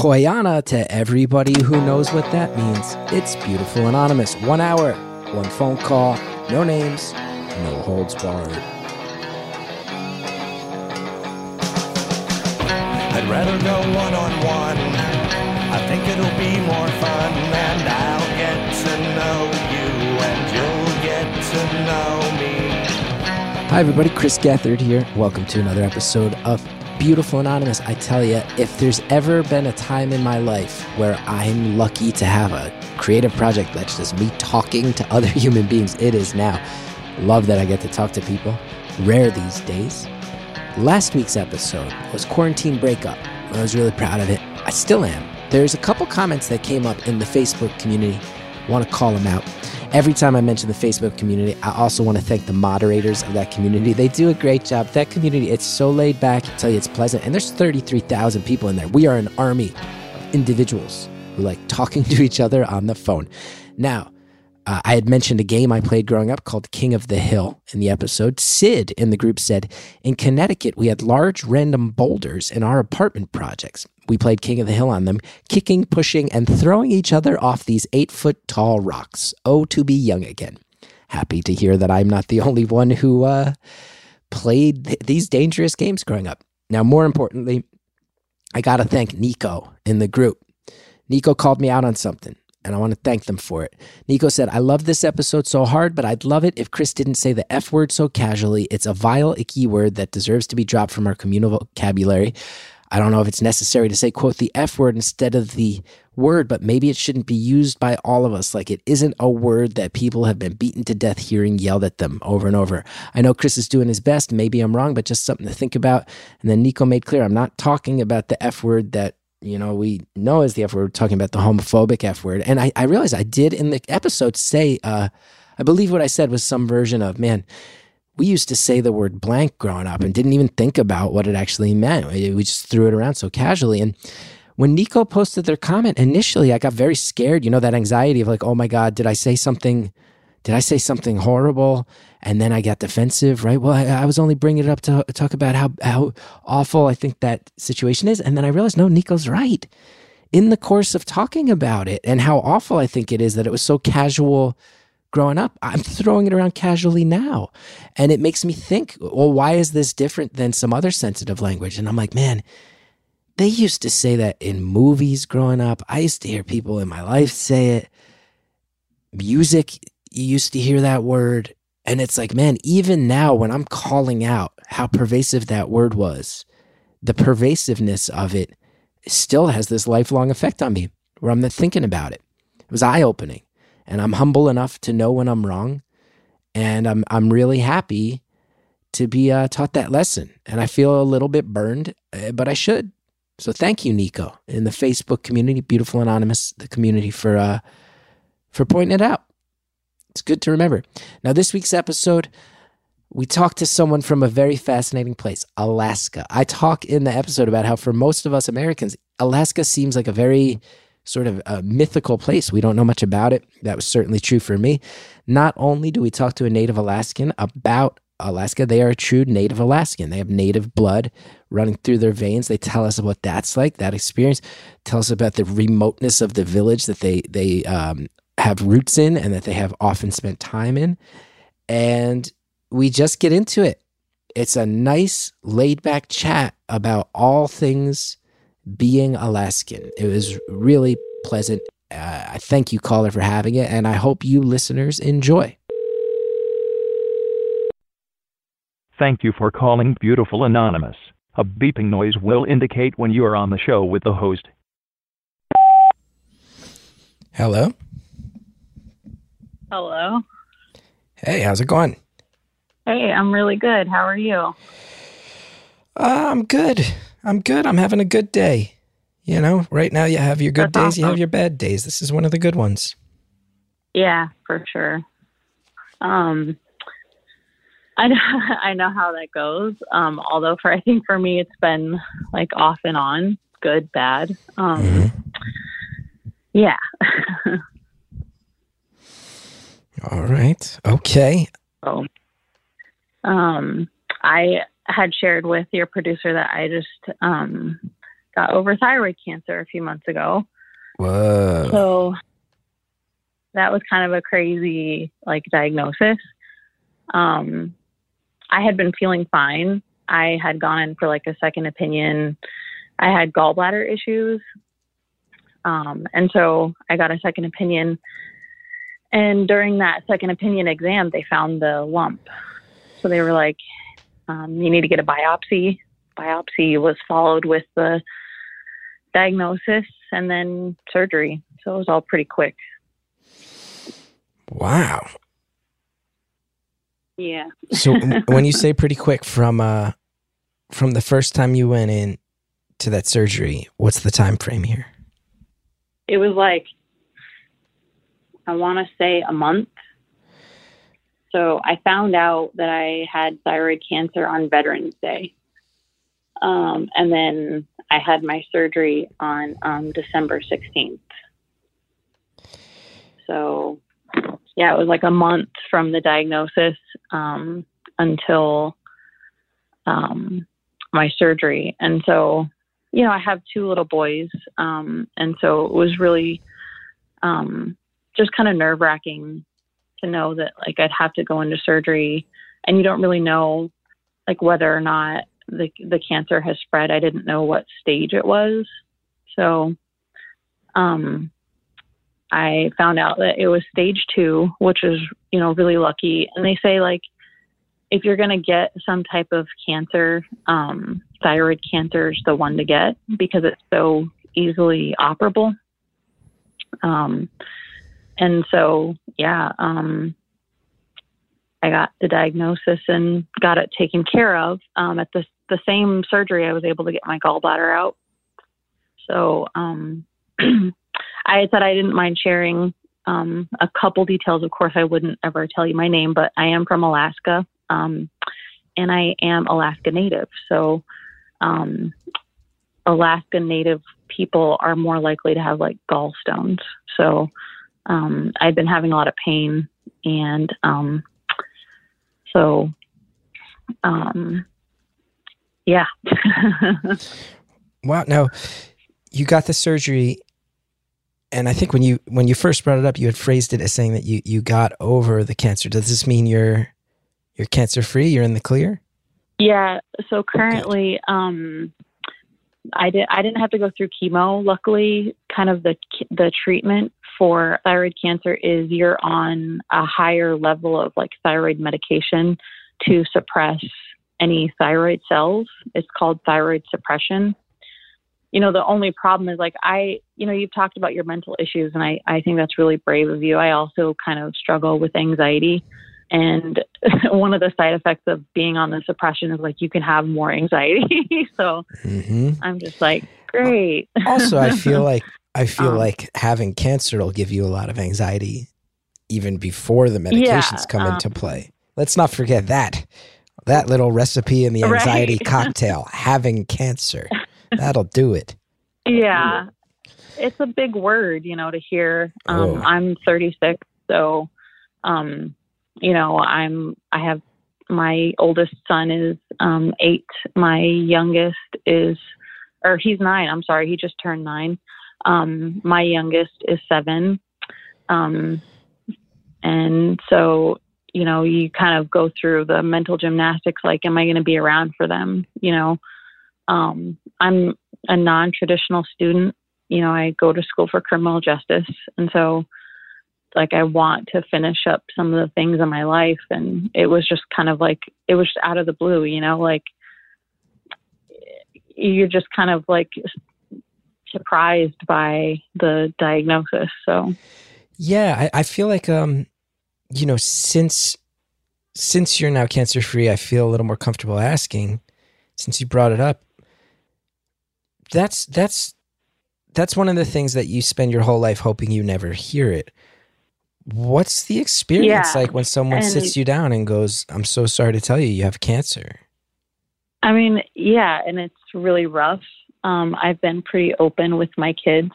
Koyana to everybody who knows what that means. It's Beautiful Anonymous. One hour, one phone call, no names, no holds barred. I'd rather go one on one. I think it'll be more fun, and I'll get to know you, and you'll get to know me. Hi, everybody. Chris Gethard here. Welcome to another episode of Beautiful Anonymous. I tell you, if there's ever been a time in my life where I'm lucky to have a creative project that's just me talking to other human beings, it is now. Love that I get to talk to people. Rare these days. Last week's episode was Quarantine Breakup. I was really proud of it. I still am. There's a couple comments that came up in the Facebook community. I want to call them out. Every time I mention the Facebook community, I also want to thank the moderators of that community. They do a great job. That community, it's so laid back. I tell you, it's pleasant. And there's 33,000 people in there. We are an army of individuals who like talking to each other on the phone. Now, uh, I had mentioned a game I played growing up called King of the Hill in the episode. Sid in the group said, In Connecticut, we had large random boulders in our apartment projects. We played King of the Hill on them, kicking, pushing, and throwing each other off these eight foot tall rocks. Oh, to be young again. Happy to hear that I'm not the only one who uh, played th- these dangerous games growing up. Now, more importantly, I got to thank Nico in the group. Nico called me out on something and I want to thank them for it. Nico said, I love this episode so hard, but I'd love it if Chris didn't say the F word so casually. It's a vile, icky word that deserves to be dropped from our communal vocabulary. I don't know if it's necessary to say, quote, the F word instead of the word, but maybe it shouldn't be used by all of us. Like it isn't a word that people have been beaten to death hearing yelled at them over and over. I know Chris is doing his best. Maybe I'm wrong, but just something to think about. And then Nico made clear I'm not talking about the F word that you know, we know as the F word, we're talking about the homophobic F word. And I, I realized I did in the episode say, uh, I believe what I said was some version of, man, we used to say the word blank growing up and didn't even think about what it actually meant. We just threw it around so casually. And when Nico posted their comment, initially I got very scared, you know, that anxiety of like, oh my God, did I say something? Did I say something horrible? And then I got defensive, right? Well, I, I, was only bringing it up to talk about how, how awful I think that situation is. And then I realized, no, Nico's right. In the course of talking about it and how awful I think it is that it was so casual growing up, I'm throwing it around casually now. And it makes me think, well, why is this different than some other sensitive language? And I'm like, man, they used to say that in movies growing up. I used to hear people in my life say it. Music, you used to hear that word. And it's like, man, even now when I'm calling out how pervasive that word was, the pervasiveness of it still has this lifelong effect on me where I'm thinking about it. It was eye opening. And I'm humble enough to know when I'm wrong. And I'm, I'm really happy to be uh, taught that lesson. And I feel a little bit burned, uh, but I should. So thank you, Nico, in the Facebook community, Beautiful Anonymous, the community for uh, for pointing it out. It's good to remember. Now, this week's episode, we talked to someone from a very fascinating place, Alaska. I talk in the episode about how, for most of us Americans, Alaska seems like a very sort of a mythical place. We don't know much about it. That was certainly true for me. Not only do we talk to a native Alaskan about Alaska, they are a true native Alaskan. They have native blood running through their veins. They tell us what that's like, that experience. Tell us about the remoteness of the village that they they um, have roots in and that they have often spent time in. And we just get into it. It's a nice, laid back chat about all things being Alaskan. It was really pleasant. Uh, I thank you, caller, for having it, and I hope you listeners enjoy. Thank you for calling Beautiful Anonymous. A beeping noise will indicate when you are on the show with the host. Hello. Hello. Hey, how's it going? Hey, I'm really good. How are you? Uh, I'm good. I'm good. I'm having a good day. You know, right now you have your good That's days, you have your bad days. This is one of the good ones. Yeah, for sure. Um, I know, I know how that goes. Um, although for I think for me it's been like off and on, good, bad. Um, Mm-hmm. yeah. All right. Okay. So, um, I had shared with your producer that I just um, got over thyroid cancer a few months ago. Whoa. So that was kind of a crazy like diagnosis. Um, I had been feeling fine. I had gone in for like a second opinion. I had gallbladder issues. Um, and so I got a second opinion. And during that second opinion exam, they found the lump. So they were like, um, you need to get a biopsy. Biopsy was followed with the diagnosis and then surgery. So it was all pretty quick. Wow. Yeah. So when you say pretty quick from uh from the first time you went in to that surgery, what's the time frame here? It was like, I want to say a month. So I found out that I had thyroid cancer on Veterans Day. Um, and then I had my surgery on um, December 16th. So, yeah, it was like a month from the diagnosis um, until um, my surgery. And so, you know, I have two little boys. Um, and so it was really um, just kind of nerve wracking to know that like I'd have to go into surgery and you don't really know like whether or not the the cancer has spread. I didn't know what stage it was. So um I found out that it was stage 2, which is, you know, really lucky. And they say like if you're going to get some type of cancer, um, thyroid cancer is the one to get because it's so easily operable. Um, and so, yeah, um, I got the diagnosis and got it taken care of. Um, at the, the same surgery, I was able to get my gallbladder out. So um, I said I didn't mind sharing um, a couple details. Of course, I wouldn't ever tell you my name, but I am from Alaska um, and I am Alaska Native. So, um, Alaska Native people are more likely to have like gallstones. So, um, I've been having a lot of pain, and um, so, um, yeah. Wow. Now, you got the surgery, and I think when you when you first brought it up, you had phrased it as saying that you you got over the cancer. Does this mean you're you're cancer free? You're in the clear? Yeah. So currently, um, I did. I didn't have to go through chemo. Luckily, kind of the the treatment for thyroid cancer is you're on a higher level of like thyroid medication to suppress any thyroid cells. It's called thyroid suppression. You know, the only problem is like I, you know, you've talked about your mental issues, and I I think that's really brave of you. I also kind of struggle with anxiety. And one of the side effects of being on the suppression is like you can have more anxiety. so hmm I'm just like, great. Also, I feel like I feel Um, like having cancer will give you a lot of anxiety even before the medications come um, into play. Let's not forget that. That little recipe in the Right. anxiety cocktail, having cancer. That'll do it. yeah. It's a big word, you know, to hear. Um, Oh. I'm 36, so, um, you know, I'm, I have, my oldest son is um, eight. My youngest is, or he's nine. I'm sorry, he just turned nine. Um, my youngest is seven. Um, and so, you know, you kind of go through the mental gymnastics like, am I going to be around for them? You know, um, I'm a non traditional student. You know, I go to school for criminal justice. And so, like, I want to finish up some of the things in my life. And it was just kind of like, it was out of the blue, you know, like, you're just kind of like surprised by the diagnosis. So, Yeah, I, I feel like um, you know, since since you're now cancer free, I feel a little more comfortable asking, since you brought it up. That's that's that's one of the things that you spend your whole life hoping you never hear it. What's the experience Yeah, like when someone and- sits you down and goes, "I'm so sorry to tell you, you have cancer." I mean, yeah, and it's really rough. Um, I've been pretty open with my kids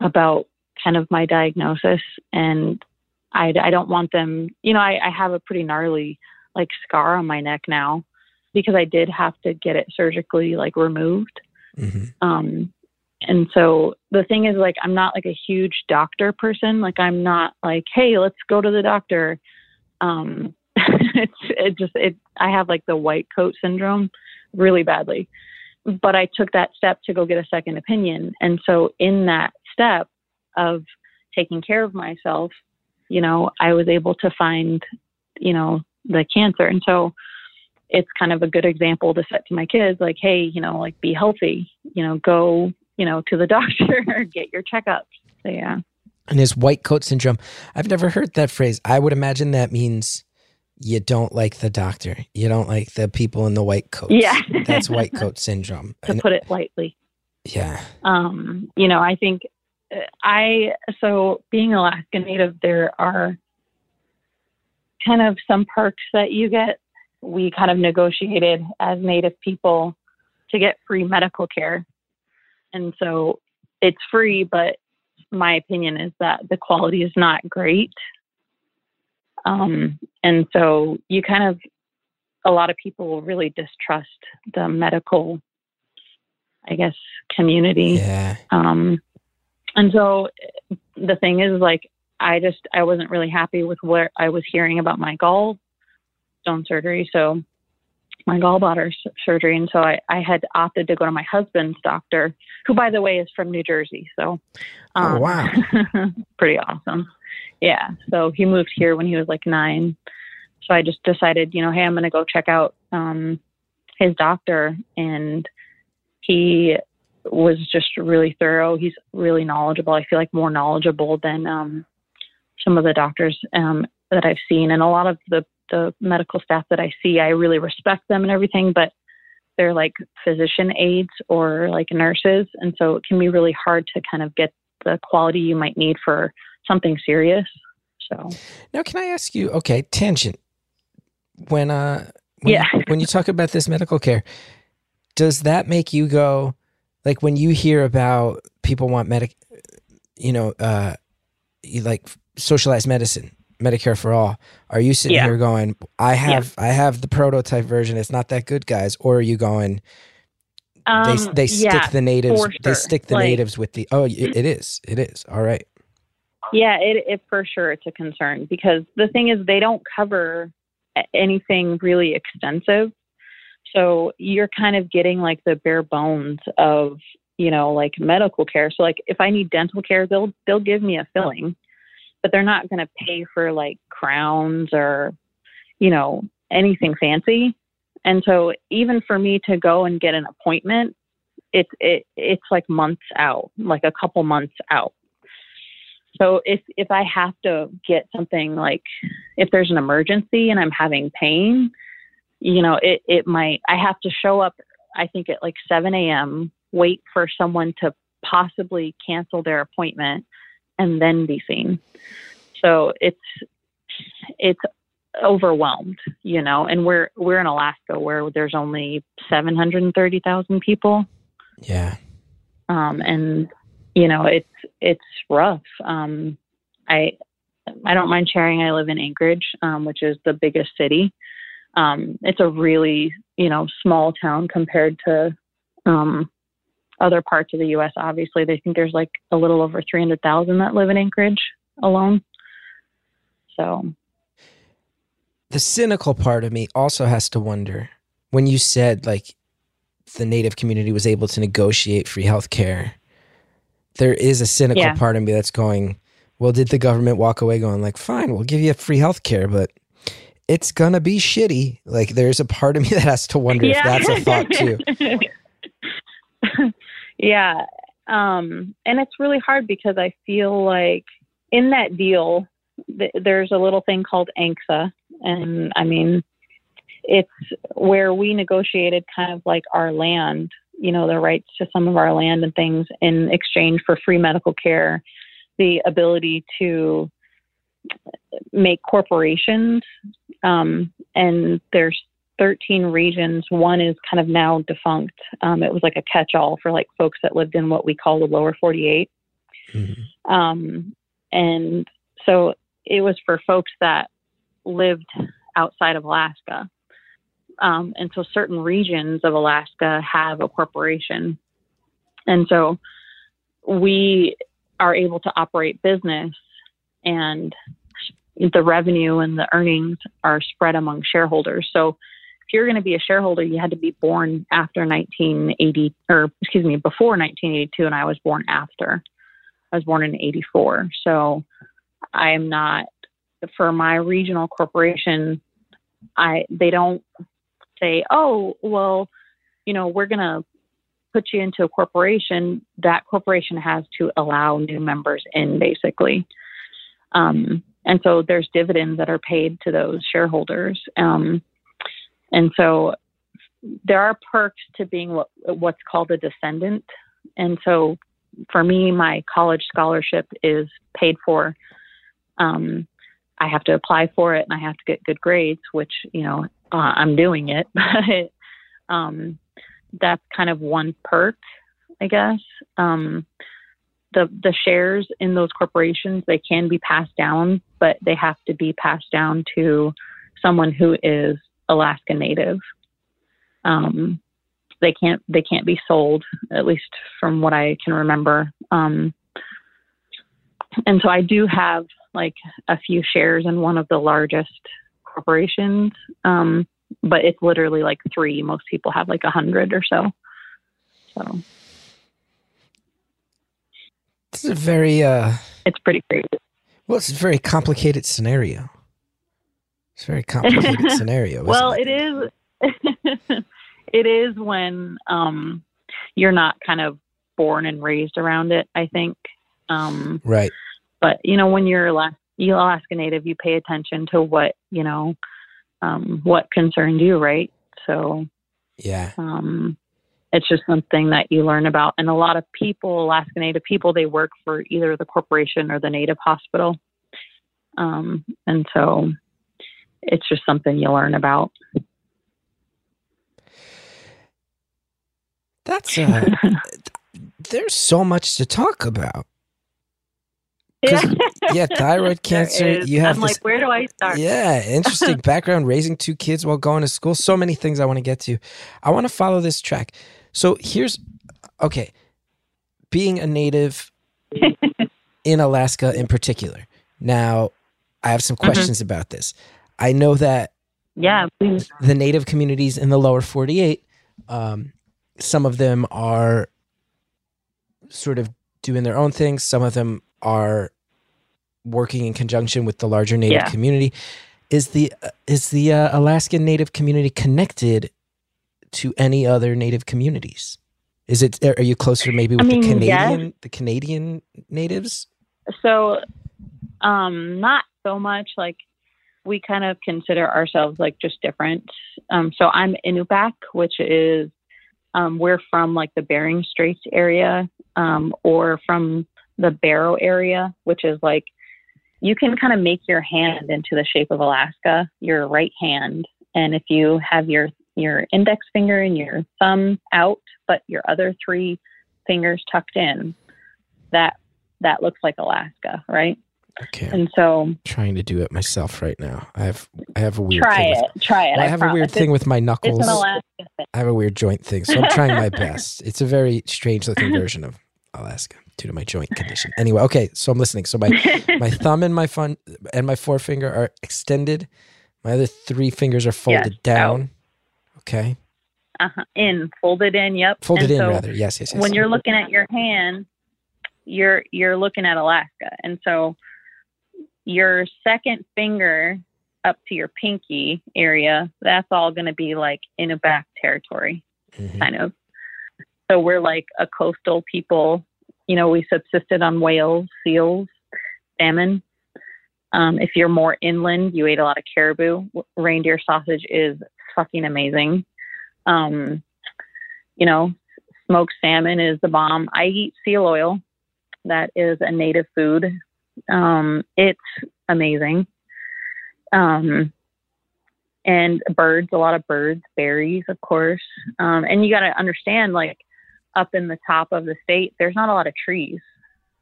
about kind of my diagnosis, and I, I don't want them, you know, I, I have a pretty gnarly like scar on my neck now because I did have to get it surgically like removed. hmm Um, and so the thing is, like, I'm not like a huge doctor person. Like, I'm not like, hey, let's go to the doctor. Um, it's it just it. I have like the white coat syndrome really badly, but I took that step to go get a second opinion. And so in that step of taking care of myself, you know, I was able to find, you know, the cancer. And so it's kind of a good example to set to my kids like, hey, you know, like be healthy, you know, go, you know, to the doctor, get your checkups. So yeah. And his white coat syndrome. I've never heard that phrase. I would imagine that means you don't like the doctor. You don't like the people in the white coats. Yeah. That's white coat syndrome. to And- put it lightly. yeah. um, you know, I think uh, I, so being Alaska Native, there are kind of some perks that you get. We kind of negotiated as Native people to get free medical care. And so it's free, but my opinion is that the quality is not great. Um, and so you kind of, a lot of people really distrust the medical, I guess, community. Yeah. Um, and so the thing is, like, I just I wasn't really happy with what I was hearing about my gallstone surgery. So my gallbladder surgery, and so I, I had opted to go to my husband's doctor, who, by the way, is from New Jersey. So, um, Oh, wow. pretty awesome. Yeah. So he moved here when he was like nine. So I just decided, you know, hey, I'm going to go check out um, his doctor, and he was just really thorough. He's really knowledgeable. I feel like more knowledgeable than um, some of the doctors um, that I've seen, and a lot of the the medical staff that I see, I really respect them and everything, but they're like physician aides or like nurses, and so it can be really hard to kind of get the quality you might need for something serious. So Now, can I ask you? Okay, tangent. When uh, when Yeah. you, when you talk about this medical care, does that make you go like when you hear about people want medic, you know, uh, you like socialized medicine, Medicare for all? Are you sitting Yeah. here going, I have I have the prototype version. It's not that good, guys, or are you going? um, they they stick the natives. for They stick the Like- natives with the. Oh, it, it is. It is. All right. Yeah, it, it for sure it's a concern because the thing is they don't cover anything really extensive. So you're kind of getting like the bare bones of, you know, like medical care. So like if I need dental care, they'll they'll give me a filling, but they're not going to pay for like crowns or, you know, anything fancy. And so even for me to go and get an appointment, it's it it's like months out, like a couple months out. So if if I have to get something like if there's an emergency and I'm having pain, you know, it it might I have to show up I think at like 7 a.m. wait for someone to possibly cancel their appointment and then be seen. So it's it's overwhelmed, you know, and we're we're in Alaska where there's only 730,000 people Yeah. um, and you know it's it's rough. Um, I I don't mind sharing. I live in Anchorage, um, which is the biggest city. Um, it's a really you know small town compared to um, other parts of the U.S. Obviously, they think there's like a little over three hundred thousand that live in Anchorage alone. So the cynical part of me also has to wonder when you said like the native community was able to negotiate free health care there is a cynical Yeah. part of me that's going well did the government walk away going like fine we'll give you free health care but it's gonna be shitty like there's a part of me that has to wonder if that's a thought too yeah. Um, and it's really hard because I feel like in that deal, th- there's a little thing called ANCSA. And I mean, it's where we negotiated kind of like our land, you know, the rights to some of our land and things in exchange for free medical care, the ability to make corporations. Um, and there's 13 regions. One is kind of now defunct. Um, it was like a catch all for like folks that lived in what we call the lower 48. Mhm. Um, and so it was for folks that lived outside of Alaska. Um, and so certain regions of Alaska have a corporation. And so we are able to operate business and the revenue and the earnings are spread among shareholders. So if you're going to be a shareholder, you had to be born after 1980, or excuse me, before 1982, and I was born after. I was born in 84. So I am not, for my regional corporation, I they don't say, oh, well, you know, we're going to put you into a corporation. That corporation has to allow new members in, basically. Um, and so there's dividends that are paid to those shareholders. Um, and so there are perks to being what, what's called a descendant. And so for me, my college scholarship is paid for. Um, I have to apply for it and I have to get good grades, which, you know, uh, I'm doing it. But um, that's kind of one perk, I guess. Um, the, the shares in those corporations, they can be passed down, but they have to be passed down to someone who is Alaska Native. Um, they can't they can't be sold, at least from what I can remember. Um, and so I do have like a few shares in one of the largest corporations, um, but it's literally like three. Most people have like a hundred or so. So It's a very uh it's pretty crazy. well, it's a very complicated scenario. It's a very complicated scenario. well, it? it is. it is when um, you're not kind of born and raised around it. I think. Um, right. but you know, when you're Alaska, you Alaska Native, you pay attention to what you know, um, what concerns you, right? So Yeah. um, it's just something that you learn about. And a lot of people, Alaska Native people, they work for either the corporation or the Native hospital. Um, and so it's just something you learn about. That's uh there's so much to talk about. Yeah, thyroid cancer. You have I'm this like, where do I start? Yeah, interesting background raising two kids while going to school. So many things I want to get to. I want to follow this track. So here's okay. Being a native in Alaska in particular. Now, I have some questions about this. I know that Yeah, please. the native communities in the lower 48 um, some of them are sort of doing their own things some of them are working in conjunction with the larger native Yeah. community is the uh, is the uh, alaskan native community connected to any other native communities is it are you closer maybe I with mean, the yes. canadian the canadian natives So, um, not so much like we kind of consider ourselves like just different. Um, so I'm Inupiaq, which is um, we're from like the Bering Straits area, um, or from the Barrow area, which is like you can kind of make your hand into the shape of Alaska, your right hand, and if you have your your index finger and your thumb out, but your other three fingers tucked in, that that looks like Alaska, right? Okay i'm And so trying to do it myself right now i have i have a weird try thing with- it, try it. Well, I have a weird thing with my It's knuckles. an Alaska thing. I have a weird joint thing, so I'm trying my best. It's a very strange looking version of Alaska due to my joint condition. Anyway, okay, so I'm listening. So my my thumb and my fun and my forefinger are extended. My other three fingers are folded Yes, down. Okay, uh-huh. in, folded in. Yep. folded And in so rather. Yes, yes, yes. When you're looking at your hand, you're you're looking at Alaska, and so your second finger up to your pinky area, that's all going to be like in a back territory. Mhm. kind of. So we're like a coastal people. You know, we subsisted on whales, seals, salmon. Um, if you're more inland, you ate a lot of caribou. Reindeer sausage is fucking amazing. Um, you know, smoked salmon is the bomb. I eat seal oil. That is a native food. Um, it's amazing. Um, and birds, a lot of birds, berries, of course. Um, and you got to understand, like up in the top of the state, there's not a lot of trees.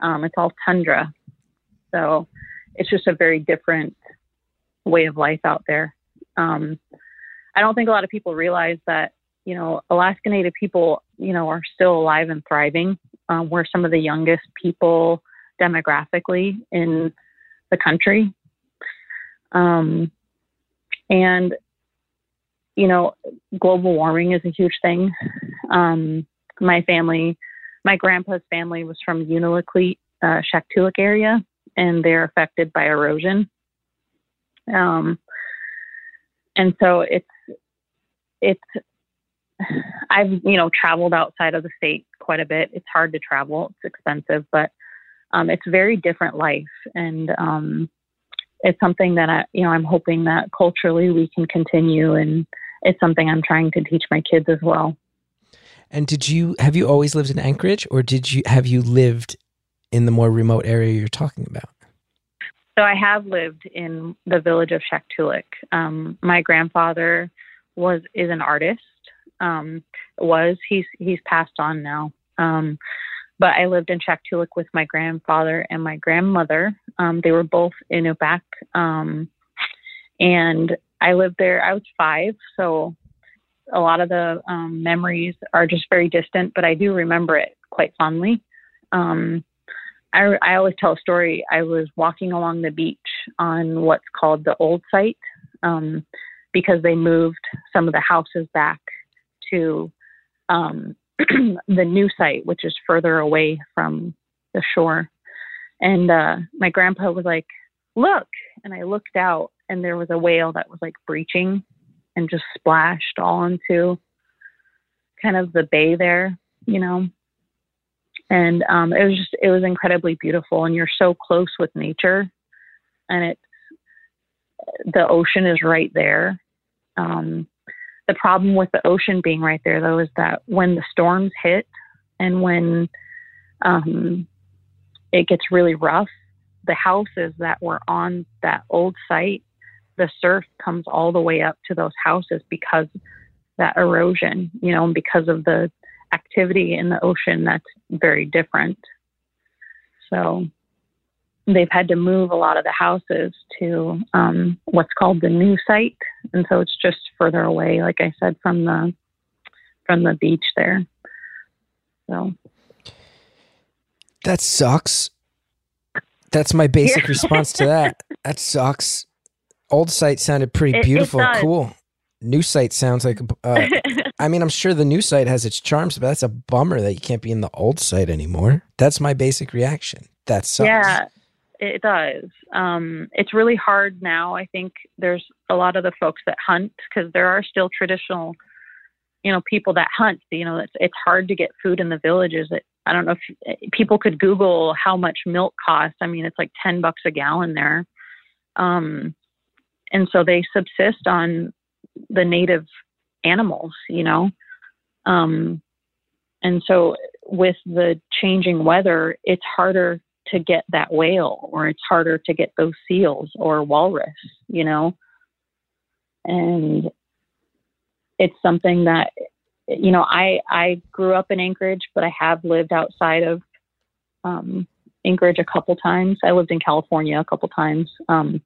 Um, it's all tundra, so it's just a very different way of life out there. Um, I don't think a lot of people realize that you know, Alaska Native people, you know, are still alive and thriving. Um, we're some of the youngest people demographically in the country. Um, and, you know, global warming is a huge thing. Um, my family, my grandpa's family was from Unalakleet, uh, Shaktoolik area, and they're affected by erosion. Um, and so it's, it's, I've, you know, traveled outside of the state quite a bit. It's hard to travel. It's expensive, but um, it's very different life. And um, it's something that I, you know, I'm hoping that culturally we can continue. And it's something I'm trying to teach my kids as well. And did you, have you always lived in Anchorage or did you, have you lived in the more remote area you're talking about? So I have lived in the village of Shaktoolik. Um, my grandfather was is an artist. Um, was he's he's passed on now. Um, but I lived in Shaktoolik with my grandfather and my grandmother. Um, they were both Inupiaq, um, and I lived there. I was five, so a lot of the um, memories are just very distant. But I do remember it quite fondly. Um, I, I always tell a story. I was walking along the beach on what's called the old site um, because they moved some of the houses back to um, the new site, which is further away from the shore. And uh, my grandpa was like, Look. And I looked out, and there was a whale that was like breaching and just splashed all into kind of the bay there, you know and um, it was just it was incredibly beautiful and you're so close with nature and it's the ocean is right there um, the problem with the ocean being right there though is that when the storms hit and when um, it gets really rough the houses that were on that old site the surf comes all the way up to those houses because that erosion you know and because of the activity in the ocean that's very different. So they've had to move a lot of the houses to um, what's called the new site, and so it's just further away, like I said, from the from the beach there. So that sucks. That's my basic yeah. response to that. That sucks. Old site sounded pretty beautiful, it, it cool. New site sounds like uh, I mean, I'm sure the new site has its charms, but that's a bummer that you can't be in the old site anymore. That's my basic reaction. That sucks. Yeah, it does. Um, it's really hard now. I think there's a lot of the folks that hunt because there are still traditional, you know, people that hunt. You know, it's it's hard to get food in the villages. It, I don't know if eh, people could Google how much milk costs. I mean, it's like ten bucks a gallon there, um, and so they subsist on the native animals, you know. Um, and so with the changing weather, it's harder to get that whale or it's harder to get those seals or walrus, you know. And it's something that you know, I I grew up in Anchorage, but I have lived outside of um, Anchorage a couple times. I lived in California a couple times. Um,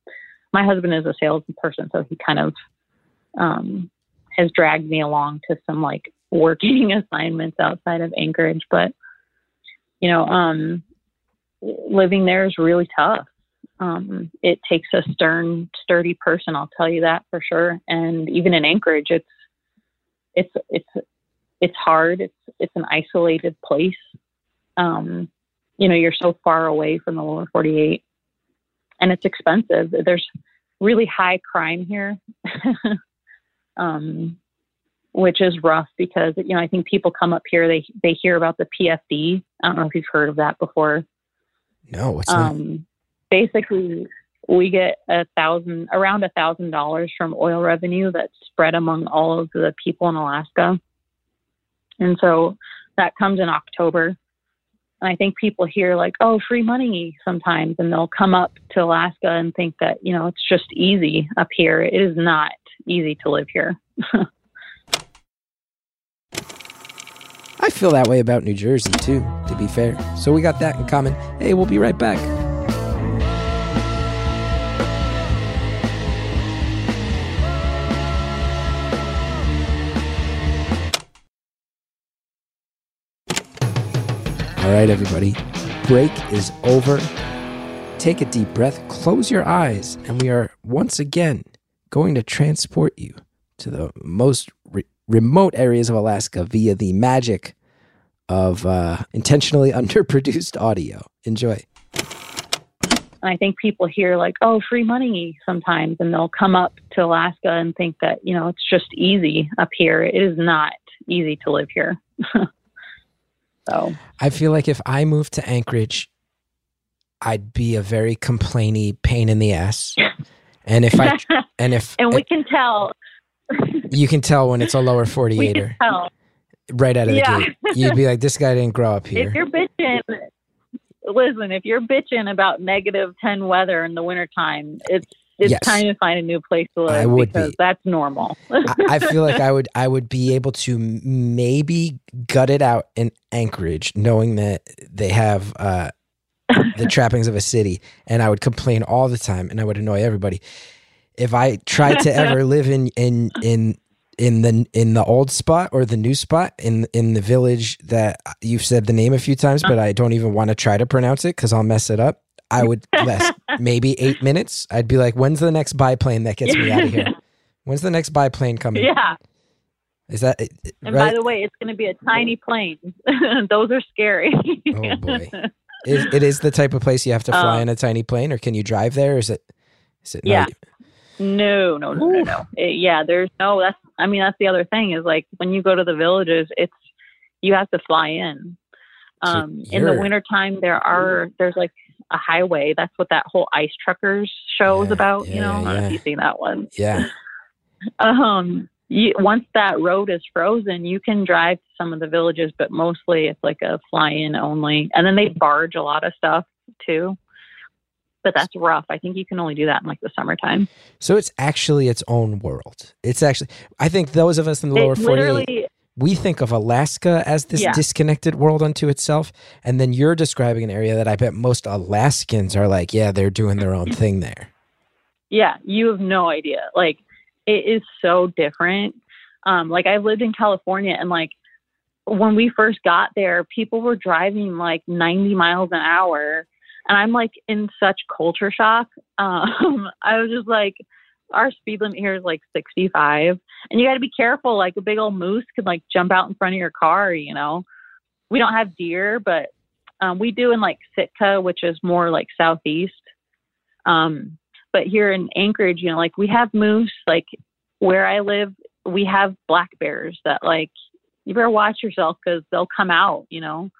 my husband is a salesperson, so he kind of um, has dragged me along to some like working assignments outside of Anchorage. But, you know, um, living there is really tough. Um, it takes a stern, sturdy person. I'll tell you that for sure. And even in Anchorage, it's, it's, it's, it's hard. It's, it's an isolated place. Um, you know, you're so far away from the lower 48 and it's expensive. There's really high crime here. um, which is rough because you know I think people come up here they they hear about the PFD. I don't know if you've heard of that before. No, um? Basically, we get a thousand around a thousand dollars from oil revenue that's spread among all of the people in Alaska, and so that comes in October. And I think people hear like, oh, free money sometimes, and they'll come up to Alaska and think that, you know, it's just easy up here. It is not easy to live here. I feel that way about New Jersey too, to be fair. So we got that in common. Hey, we'll be right back. All right, everybody. Break is over. Take a deep breath, close your eyes, and we are once again going to transport you to the most re- remote areas of Alaska via the magic of uh, intentionally underproduced audio. Enjoy. And I think people hear like, oh, free money sometimes, and they'll come up to Alaska and think that, you know, it's just easy up here. It is not easy to live here. so, I feel like if I moved to Anchorage, I'd be a very complainy pain in the ass. And if I and if and we can tell, you can tell when it's a lower we 48er can tell. Right out of the gate. You'd be like, this guy didn't grow up here. If you're bitching, listen, if you're bitching about negative 10 weather in the wintertime, it's, it's Yes. time to find a new place to live I would because be. that's normal. I, I feel like I would I would be able to maybe gut it out in Anchorage, knowing that they have uh, the trappings of a city, and I would complain all the time, and I would annoy everybody. If I tried to ever live in in in in the in the old spot or the new spot in in the village that you've said the name a few times, but I don't even want to try to pronounce it because I'll mess it up. I would less maybe eight minutes. I'd be like, "When's the next biplane that gets me out of here? When's the next biplane coming?" yeah. Is that And right? by the way, it's going to be a tiny plane. Those are scary. Oh, boy. Is, it is the type of place you have to fly Um, in a tiny plane, or can you drive there? Is it? Is it? Yeah. even- No, no, no, no, no. It- yeah, there's no. That's. I mean, that's the other thing is like when you go to the villages, it's you have to fly in. So Um, in the wintertime, there are there's like a highway. That's what that whole ice truckers show is Yeah, about. yeah, you know, I don't know if you've seen that one. Yeah. Um, you, once that road is frozen, you can drive to some of the villages, but mostly it's like a fly-in only. And then they barge a lot of stuff too. But that's rough. I think you can only do that in like the summertime. So it's actually its own world. It's actually. I think those of us in the lower It forty-eight, we think of Alaska as this Yeah. disconnected world unto itself, and then you're describing an area that I bet most Alaskans are like, yeah, they're doing their own thing there. yeah, you have no idea. Like it is so different. Um, like I lived in California and like when we first got there, people were driving like 90 miles an hour. And I'm like in such culture shock. Um, I was just like, our speed limit here is like 65. And you got to be careful. Like a big old moose could like jump out in front of your car, you know. We don't have deer, but um, we do in like Sitka, which is more like southeast. Um, but here in Anchorage, you know, like we have moose. Like where I live, we have black bears that like you better watch yourself because they'll come out. You know,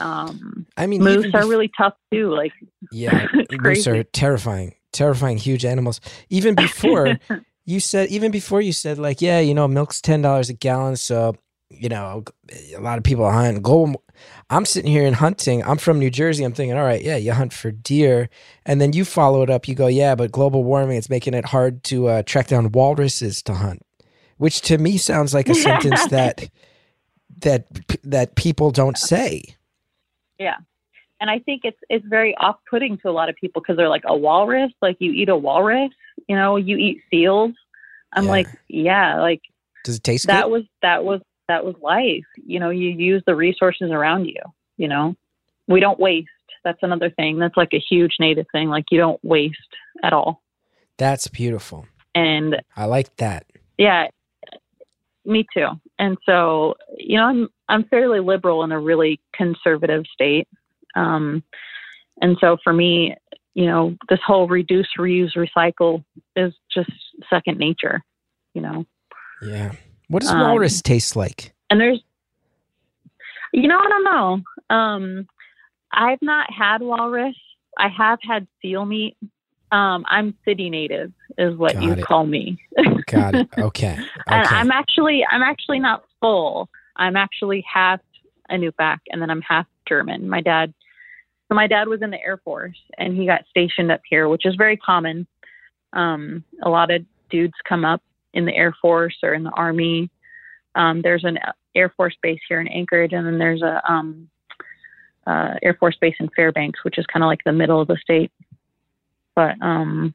um, I mean, moose are bef- really tough too. Like Yeah, moose are terrifying, terrifying, huge animals. Even before you said, even before you said, like, yeah, you know, milk's ten dollars a gallon, so you know, a lot of people hunt. Go. I'm sitting here and hunting. I'm from New Jersey. I'm thinking, all right, yeah, you hunt for deer, and then you follow it up. You go, yeah, but global warming, it's making it hard to uh, track down walruses to hunt, which to me sounds like a sentence that that that people don't say. And I think it's it's very off putting to a lot of people because they're like a walrus, like you eat a walrus, you know, you eat seals. I'm Yeah. like, yeah, like Does it taste that good? was that was that was life. You know, you use the resources around you. You know, we don't waste. That's another thing. That's like a huge native thing. Like you don't waste at all. That's beautiful. And I like that. yeah, me too. And so, you know, I'm I'm fairly liberal in a really conservative state. Um, and so for me, you know, this whole reduce, reuse, recycle is just second nature. You know, Yeah. What does Um, walrus taste like? and there's, you know, I don't know. Um, I've not had walrus. I have had seal meat. Um, I'm city native, is what Got you it. call me. Got it. Okay. And Okay. I'm actually I'm actually not full. I'm actually half Inupiaq and then I'm half German. My dad so my dad was in the Air Force and he got stationed up here, which is very common. Um, a lot of dudes come up in the Air Force or in the Army. Um, there's an Air Force base here in Anchorage, and then there's a um, uh, Air Force base in Fairbanks, which is kind of like the middle of the state. But um,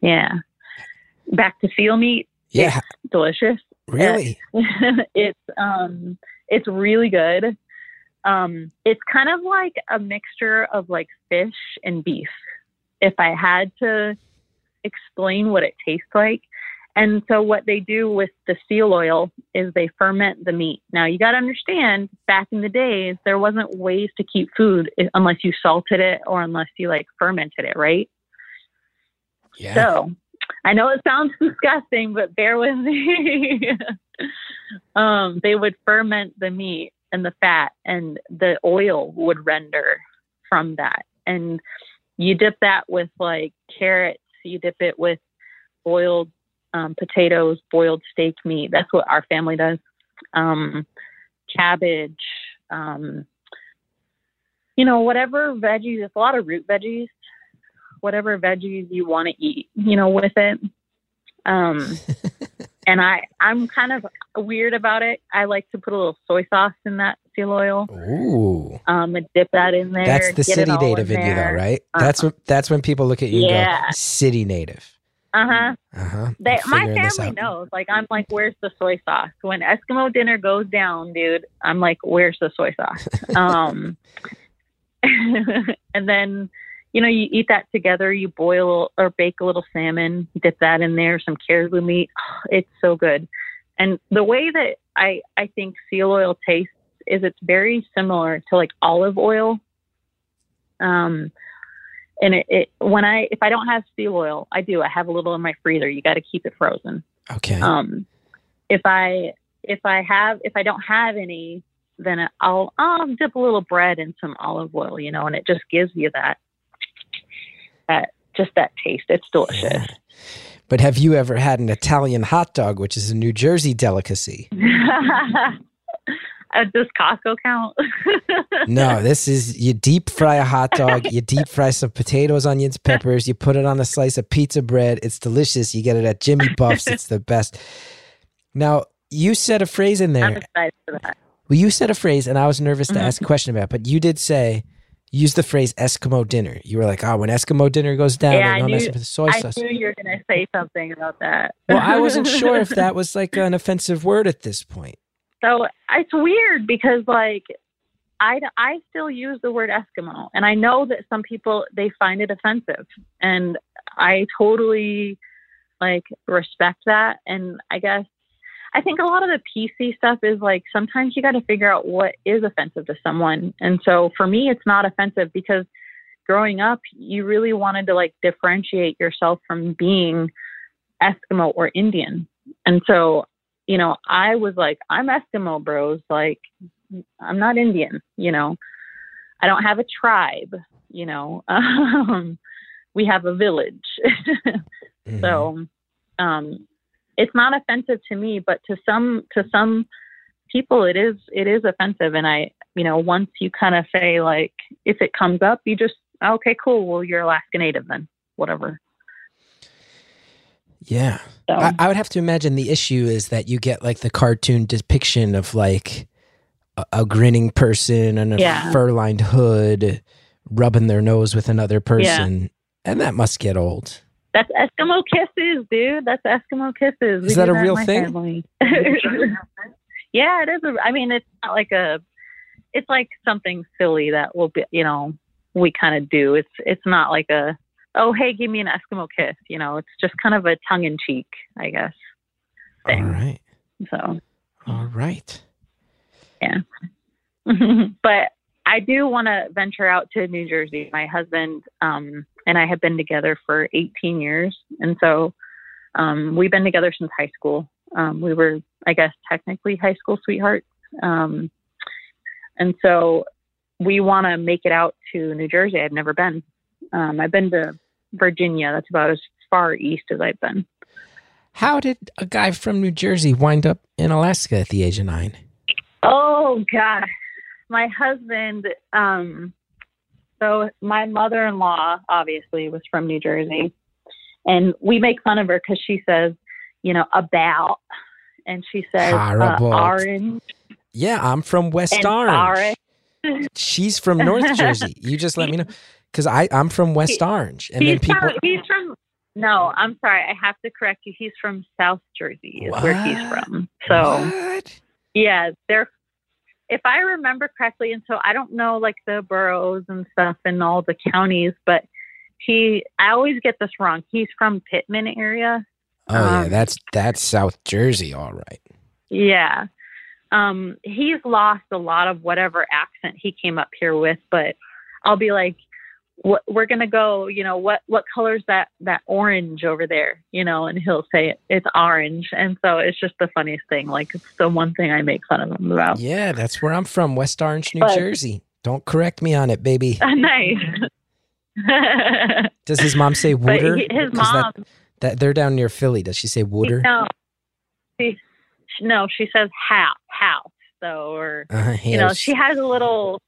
yeah, back to seal meat, yeah. delicious Really? it's um it's really good Um, it's kind of like a mixture of like fish and beef. If I had to explain what it tastes like. And so what they do with the seal oil is they ferment the meat. Now you got to understand, back in the days, there wasn't ways to keep food unless you salted it or unless you like fermented it, right? Yeah. So I know it sounds disgusting, but bear with me. um, they would ferment the meat and the fat, and the oil would render from that. And you dip that with like carrots, you dip it with boiled um, potatoes, boiled steak meat. That's what our family does. Um, cabbage, um, you know, whatever veggies, it's a lot of root veggies whatever veggies you want to eat, you know, with it. Um, and I, I'm kind of weird about it. I like to put a little soy sauce in that seal oil. Ooh. Um, and dip that in there. That's the city native in, you, though, right? That's what. That's when people look at you and Yeah. go, "City native." Uh huh. Uh huh. My family knows. Like, I'm like, where's the soy sauce? When Eskimo dinner goes down, dude, I'm like, where's the soy sauce? um, and then, you know, you eat that together. You boil or bake a little salmon, dip that in there, some caribou meat. It's so good. And the way that I I think seal oil tastes is it's very similar to like olive oil. Um, and it, it when I if I don't have seal oil, I do. I have a little in my freezer. You got to keep it frozen. Okay. Um, if I if I have if I don't have any, then I'll I'll dip a little bread in some olive oil, you know, and it just gives you that that just that taste. It's delicious. Yeah. But have you ever had an Italian hot dog, which is a New Jersey delicacy? Uh, Does Costco count? No, this is you deep fry a hot dog, you deep fry some potatoes, onions, peppers, you put it on a slice of pizza bread. It's delicious. You get it at Jimmy Buff's. It's the best. Now, you said a phrase in I'm there. excited for that. Well, you said a phrase, and I was nervous to Mhm. ask a question about, but you did say, use the phrase Eskimo dinner. You were like, oh, when Eskimo dinner goes down, Yeah, I knew- with the soy I knew you were going to say something about that. Well, I wasn't sure if that was like an offensive word at this point. So it's weird because like I, I still use the word Eskimo and I know that some people they find it offensive and I totally like respect that and I guess I think a lot of the PC stuff is like sometimes you got to figure out what is offensive to someone and so for me it's not offensive because growing up you really wanted to like differentiate yourself from being Eskimo or Indian and so you know, I was like, I'm Eskimo, bros. Like, I'm not Indian, you know. I don't have a tribe, you know. Um, we have a village. Mhm. so um, it's not offensive to me, but to some to some people it is it is offensive. And I, you know, once you kind of say like, if it comes up, you just okay, cool. Well, you're Alaska Native then, whatever. yeah. So I, I would have to imagine the issue is that you get like the cartoon depiction of like a, a grinning person and a Yeah. fur lined hood rubbing their nose with another person. And that must get old. That's Eskimo kisses, dude. That's Eskimo kisses. Is We that a real thing? yeah, it is. A, I mean, it's not like a. It's like something silly that will be, you know, we kind of do. It's it's not like a. Oh, hey, give me an Eskimo kiss. You know, it's just kind of a tongue in cheek, I guess. All Thing. right. So, All right. Yeah. but I do want to venture out to New Jersey. My husband um, and I have been together for 18 years, and so um, we've been together since high school. Um, we were, I guess, technically high school sweethearts, um, and so we want to make it out to New Jersey. I've never been. Um, I've been to Virginia. That's about as far east as I've been. How did a guy from New Jersey wind up in Alaska at the age of nine? Oh God, my husband. Um, so my mother-in-law obviously was from New Jersey, and we make fun of her because she says, you know, about, and she says uh, orange Yeah, I'm from West and Orange. orange. She's from North Jersey. You just let me know because I I'm from West He- Orange, and then people. from. He's from. No, I'm sorry. I have to correct you. He's from South Jersey. Is where he's from. So What? yeah, they're. If I remember correctly, and so I don't know like the boroughs and stuff and all the counties, but he, I always get this wrong. He's from Pitman area. Oh yeah, Um, that's that's South Jersey, all right. Yeah. Um, he's lost a lot of whatever accent he came up here with, but I'll be like, what, we're gonna go, you know, what what color's that that orange over there, you know, and he'll say it's orange, and so it's just the funniest thing. Like it's the one thing I make fun of him about. Yeah, that's where I'm from, West Orange, New But- Jersey. Don't correct me on it, baby. nice. Does his mom say Wooder? he, his mom, That, that they're down near Philly. Does she say Wooder? no, she, no, she says house, house. So or Uh, you know she has a little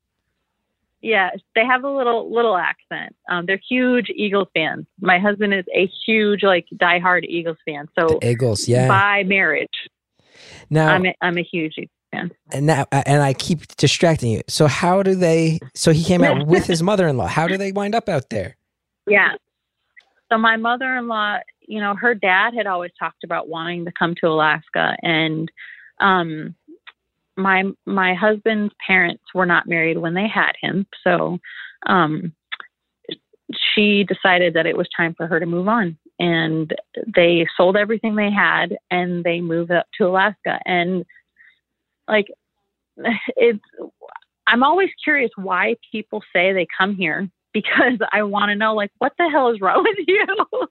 yeah they have a little little accent um they're huge eagles fans my husband is a huge like diehard eagles fan so the Eagles, yeah. by marriage now, i'm a, i'm a huge Eagles fan and now, and I keep distracting you. So how do they? So he came out with his mother-in-law. How do they wind up out there? yeah so my mother-in-law you know her dad had always talked about wanting to come to alaska and um my my husband's parents were not married when they had him. So um she decided that it was time for her to move on. And they sold everything they had and they moved up to alaska. And like it's i'm always curious why people say they come here because i want to know like what the hell is wrong with you?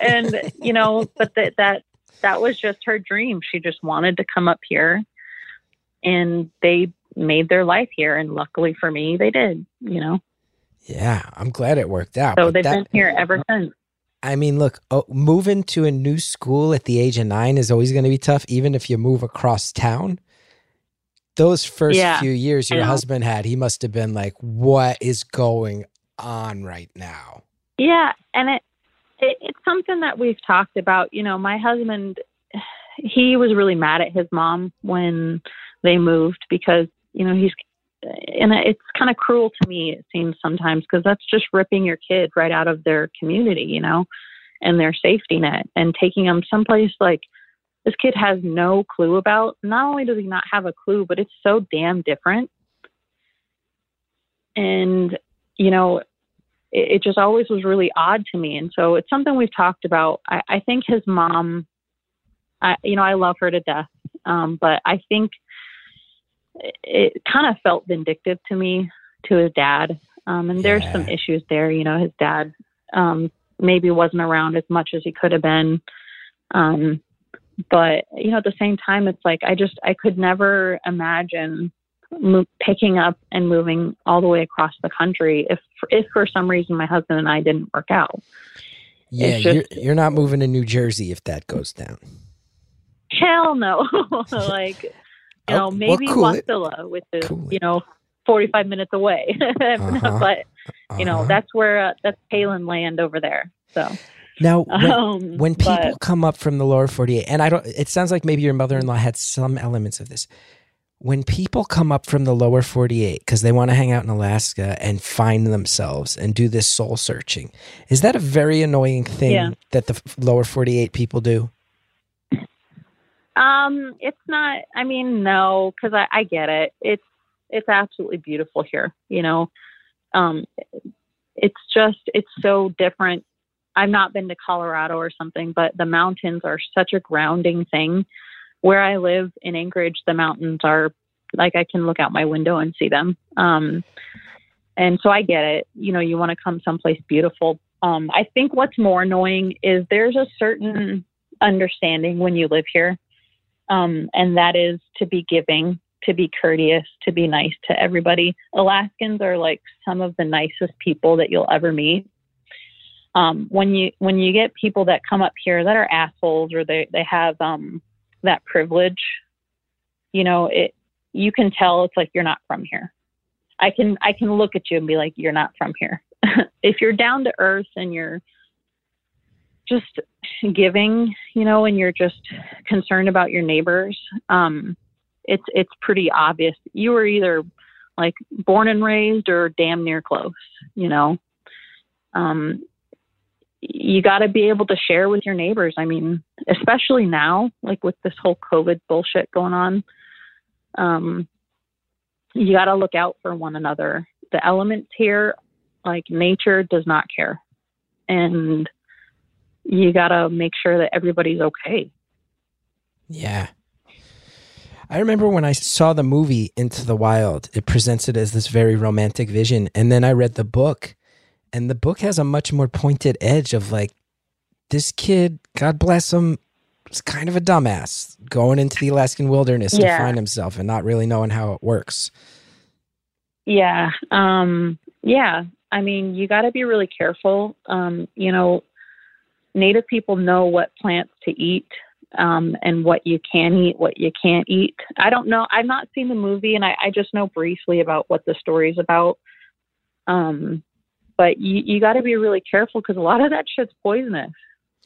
And you know but that that that was just her dream. She just wanted to come up here and they made their life here and luckily for me they did you know Yeah, I'm glad it worked out. so they've that- been here ever since I mean, look, oh, moving to a new school at the age of nine is always going to be tough, even if you move across town. Those first Yeah, few years your husband had, he must have been like, "What is going on right now?" Yeah, and it, it it's something that we've talked about. You know, my husband, he was really mad at his mom when they moved because you know he's, and it's kind of cruel to me. It seems sometimes because that's just ripping your kid right out of their community, you know, and their safety net, and taking them someplace like this kid has no clue about. Not only does he not have a clue, but it's so damn different. And you know, it, it just always was really odd to me. And so it's something we've talked about. I, I think his mom, I, you know, I love her to death. Um, but I think it, it kind of felt vindictive to me, to his dad. Um, and there's some issues there. You know, his dad um, maybe wasn't around as much as he could have been. Um, but, you know, at the same time, it's like I just, I could never imagine mo- picking up and moving all the way across the country if if for some reason my husband and I didn't work out. Yeah, just- you're you're not moving to New Jersey if that goes down. Hell no. like you Oh, know, well, maybe cool. Wasilla, which is Cool you know, forty five minutes away. Uh-huh. but you know, Uh-huh. that's where uh, that's Palin land over there. So now when, um when people but- come up from the lower 48 and i don't it sounds like maybe your mother-in-law had some elements of this when people come up from the lower 48 because they want to hang out in alaska and find themselves and do this soul searching is that a very annoying thing Yeah. that the lower 48 people do Um, it's not. I mean, no, because I, I get it. It's it's absolutely beautiful here. You know, um, it's just it's so different. I've not been to Colorado or something, but the mountains are such a grounding thing. Where I live in Anchorage, the mountains are like I can look out my window and see them. Um, and so I get it. You know, you want to come someplace beautiful. Um, I think what's more annoying is there's a certain understanding when you live here um, and that is to be giving, to be courteous, to be nice to everybody. Alaskans are like some of the nicest people that you'll ever meet. Um, when you when you get people that come up here that are assholes or they they have um, that privilege, you know it. You can tell it's like you're not from here. I can I can look at you and be like you're not from here. if you're down to earth and you're just giving, you know, and you're just concerned about your neighbors, um, it's it's pretty obvious. You were either like born and raised or damn near close, you know. Um, you got to be able to share with your neighbors. I mean, especially now, like with this whole COVID bullshit going on. Um, you got to look out for one another. The elements here, like nature, does not care, and you got to make sure that everybody's okay. Yeah. I remember when I saw the movie Into the Wild, it presents it as this very romantic vision. And then I read the book, and the book has a much more pointed edge of like, this kid, God bless him, is kind of a dumbass going into the Alaskan wilderness Yeah. to find himself and not really knowing how it works. Yeah. Um, yeah. I mean, you got to be really careful. Um, you know, Native people know what plants to eat um, and what you can eat, what you can't eat. I don't know. I've not seen the movie, and I, I just know briefly about what the story's about. Um, but you, you got to be really careful because a lot of that shit's poisonous.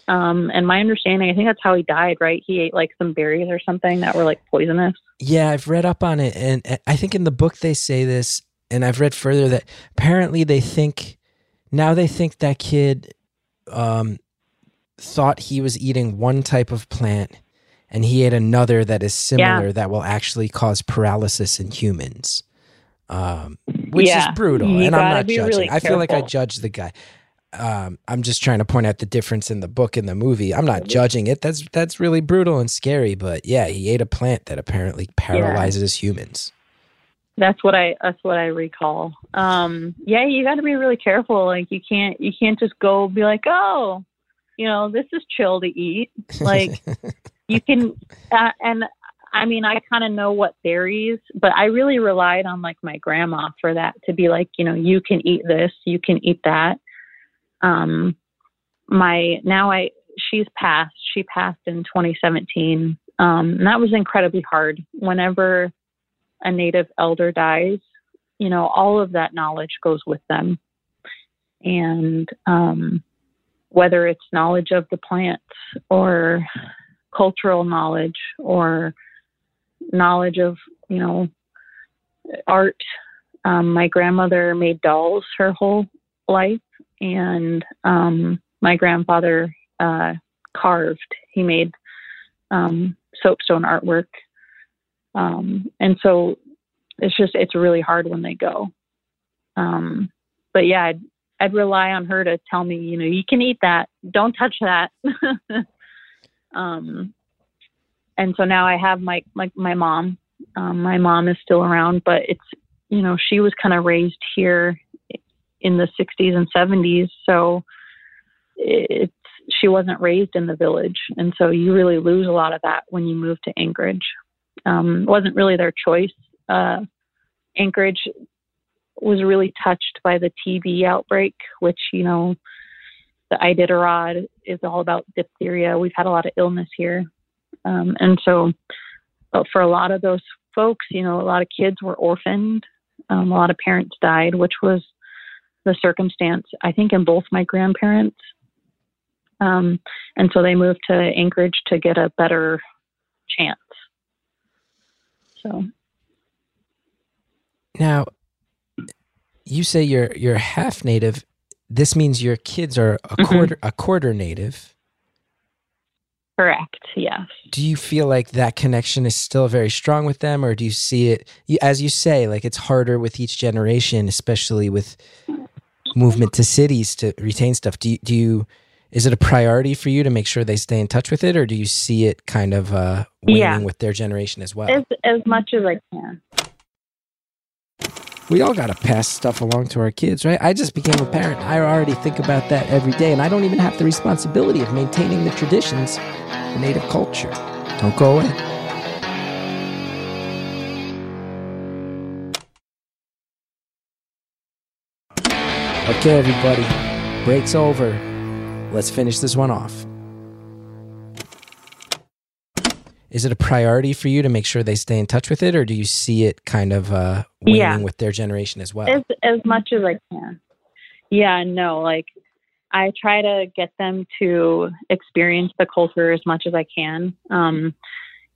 Um, and my understanding, I think that's how he died, right? He ate like some berries or something that were like poisonous. Yeah, I've read up on it, and I think in the book they say this, and I've read further that apparently they think now they think that kid um, thought he was eating one type of plant, and he ate another that is similar that will actually cause paralysis in humans, um, which Yeah, is brutal. you and I'm not judging. really I feel like I judge the guy. Um, I'm just trying to point out the difference in the book and the movie. I'm not judging it. That's that's really brutal and scary. But yeah, he ate a plant that apparently paralyzes humans. That's what I that's what I recall. Um yeah, you got to be really careful. Like you can't you can't just go be like, "Oh, you know, this is chill to eat." Like you can uh, and I mean, I kind of know what berries, but I really relied on like my grandma for that to be like, you know, you can eat this, you can eat that. Um my now I she's passed. She passed in 2017. Um and that was incredibly hard. Whenever a native elder dies, you know, all of that knowledge goes with them. And um, whether it's knowledge of the plants or cultural knowledge or knowledge of, you know, art. Um, my grandmother made dolls her whole life, and um, my grandfather uh, carved. He made um, soapstone artwork um, and so it's just it's really hard when they go um, but yeah I'd, rely on her to tell me you know you can eat that. Don't touch that. Um, and so now i have my my, my mom. Um, my mom is still around but it's you know she was kind of raised here in the 60s and 70s so it's she wasn't raised in the village. And so you really lose a lot of that when you move to anchorage. Um, wasn't really their choice. Uh, Anchorage was really touched by the TB outbreak, which, you know, the Iditarod is all about diphtheria. We've had a lot of illness here. Um, and so for a lot of those folks, you know, a lot of kids were orphaned. Um, a lot of parents died, which was the circumstance, I think, in both my grandparents. Um, and so they moved to Anchorage to get a better chance. So Now, you say you're you're half native. This means your kids are a Mhm. quarter a quarter native. correct, yes. Do you feel like that connection is still very strong with them, or do you see it as you say, like it's harder with each generation, especially with movement to cities to retain stuff? Do you, do you is it a priority for you to make sure they stay in touch with it, or do you see it kind of uh, waning Yeah. with their generation as well? As as much as I can. We all got to pass stuff along to our kids, right? I just became a parent. I already think about that every day, and I don't even have the responsibility of maintaining the traditions, the native culture. Don't go away. Okay, everybody, break's over. Let's finish this one off. Is it a priority for you to make sure they stay in touch with it, or do you see it kind of uh, waning Yeah. with their generation as well? As as much as I can. Yeah, no, like I try to get them to experience the culture as much as I can. Um,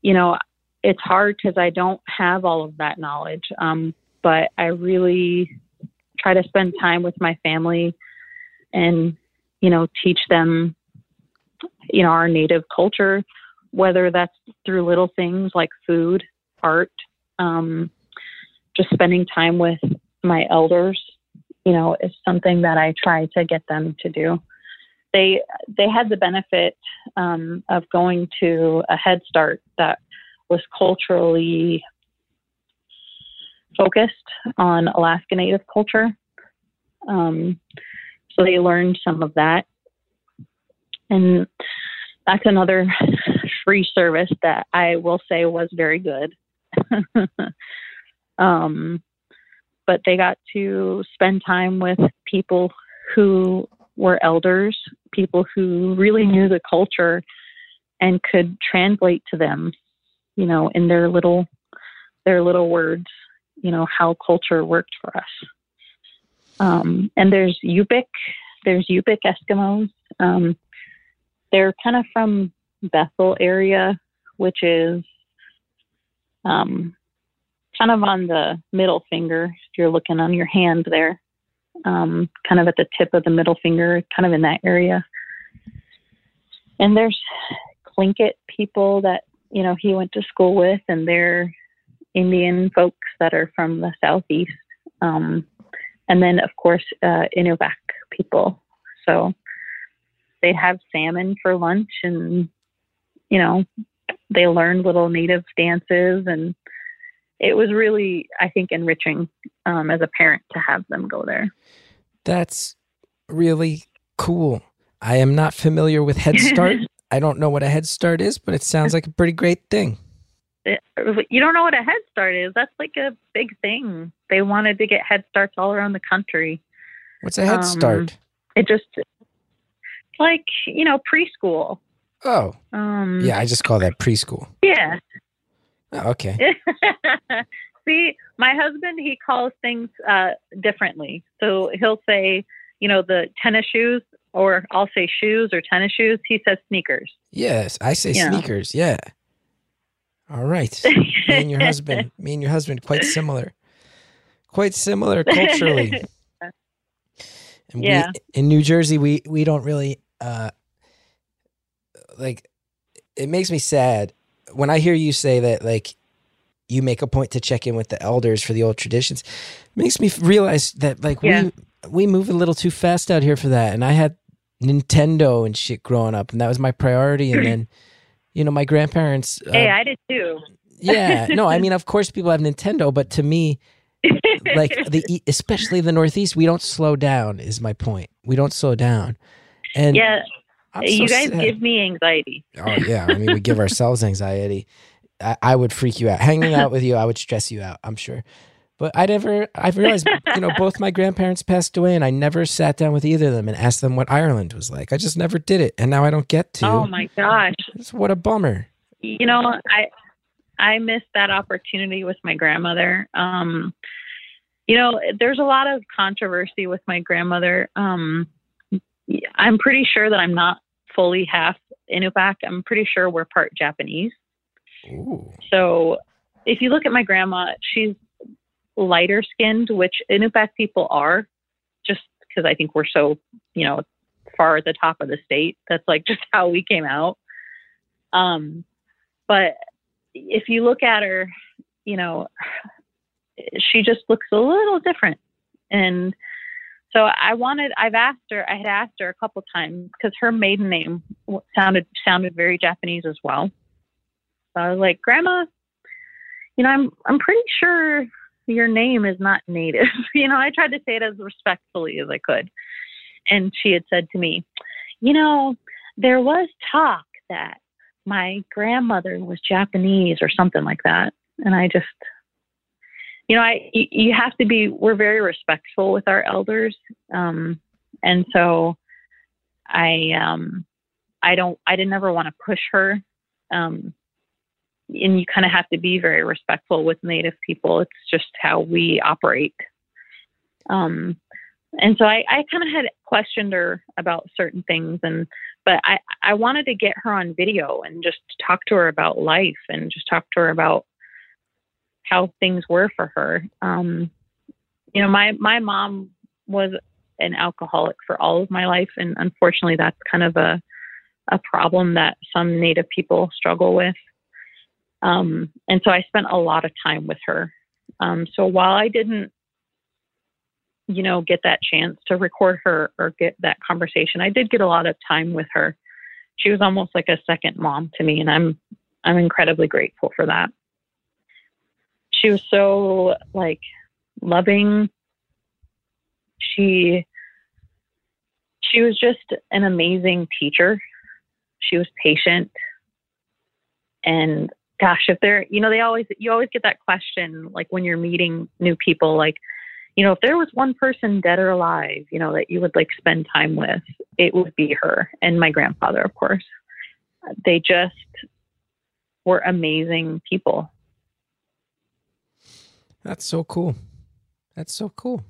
you know, it's hard because I don't have all of that knowledge. Um, but I really try to spend time with my family and, you know, teach them, you know, our native culture, whether that's through little things like food, art, um, just spending time with my elders, you know, is something that I try to get them to do. They they had the benefit um, of going to a Head Start that was culturally focused on Alaska Native culture. Um, so they learned some of that. And that's another free service that I will say was very good. um, but they got to spend time with people who were elders, people who really knew the culture and could translate to them, you know, in their little their little words, you know, how culture worked for us. Um, and there's Yupik, there's Yupik Eskimos. Um, they're kind of from Bethel area, which is um, kind of on the middle finger. If you're looking on your hand there, um, kind of at the tip of the middle finger, kind of in that area. And there's Tlingit people that you know he went to school with, and they're Indian folks that are from the southeast. Um, and then, of course, uh, Inupiaq people. So they'd have salmon for lunch, and you know, they learned little native dances, and it was really, I think, enriching um, as a parent to have them go there. That's really cool. I am not familiar with Head Start. I don't know what a Head Start is, but it sounds like a pretty great thing. You don't know what a Head Start is? That's like a big thing. They wanted to get Head Starts all around the country. What's a Head Um, Start? It just like you know preschool. Oh, Um, yeah, I just call that preschool. yeah. Oh, okay. See, my husband he calls things uh, differently. So he'll say, you know, the tennis shoes, or I'll say shoes or tennis shoes. He says sneakers. Yes, I say sneakers. Yeah. All right. me and your husband, me and your husband, quite similar. Quite similar culturally. And Yeah. we, in New Jersey, we we don't really uh like. It makes me sad when I hear you say that. Like, you make a point to check in with the elders for the old traditions. makes me realize that like Yeah. we we move a little too fast out here for that. And I had Nintendo and shit growing up, and that was my priority. And then, you know, my grandparents. Uh, hey, I did too. yeah, no, I mean, of course, people have Nintendo, but to me, like the especially the Northeast, we don't slow down. Is my point. We don't slow down, and yeah, I'm so you guys sad. give me anxiety. Oh yeah, I mean, we give ourselves anxiety. I, I would freak you out. Hanging out with you, I would stress you out. I'm sure. But I never. I've realized, you know, both my grandparents passed away, and I never sat down with either of them and asked them what Ireland was like. I just never did it, and now I don't get to. Oh my gosh. It's- what a bummer. you know i i missed that opportunity with my grandmother um you know there's a lot of controversy with my grandmother um i'm pretty sure that i'm not fully half inupiaq i'm pretty sure we're part japanese Ooh. so if you look at my grandma she's lighter skinned which inupiaq people are just because i think we're so you know far at the top of the state that's like just how we came out um but if you look at her, you know, she just looks a little different. And so I wanted, I've asked her, I had asked her a couple times because her maiden name sounded sounded very Japanese as well. So I was like, Grandma, you know, I'm I'm pretty sure your name is not native. you know, I tried to say it as respectfully as I could. And she had said to me, you know, there was talk that my grandmother was Japanese or something like that. And I just, you know, I you have to be. We're very respectful with our elders, um, and so I um, I don't I didn't ever want to push her. Um, and you kind of have to be very respectful with Native people. It's just how we operate. Um, and so I, I kind of had questioned her about certain things, and but I, I wanted to get her on video and just talk to her about life and just talk to her about how things were for her. Um, you know, my my mom was an alcoholic for all of my life, and unfortunately, that's kind of a a problem that some Native people struggle with. Um, and so I spent a lot of time with her. Um, so while I didn't, you know, get that chance to record her or get that conversation, I did get a lot of time with her. She was almost like a second mom to me, and I'm I'm incredibly grateful for that. She was so like loving. She she was just an amazing teacher. She was patient. And gosh, if they're, you know, they always, you always get that question, like when you're meeting new people, like, you know, if there was one person dead or alive, you know, that you would like spend time with, it would be her and my grandfather, of course. They just were amazing people. That's so cool. That's so cool.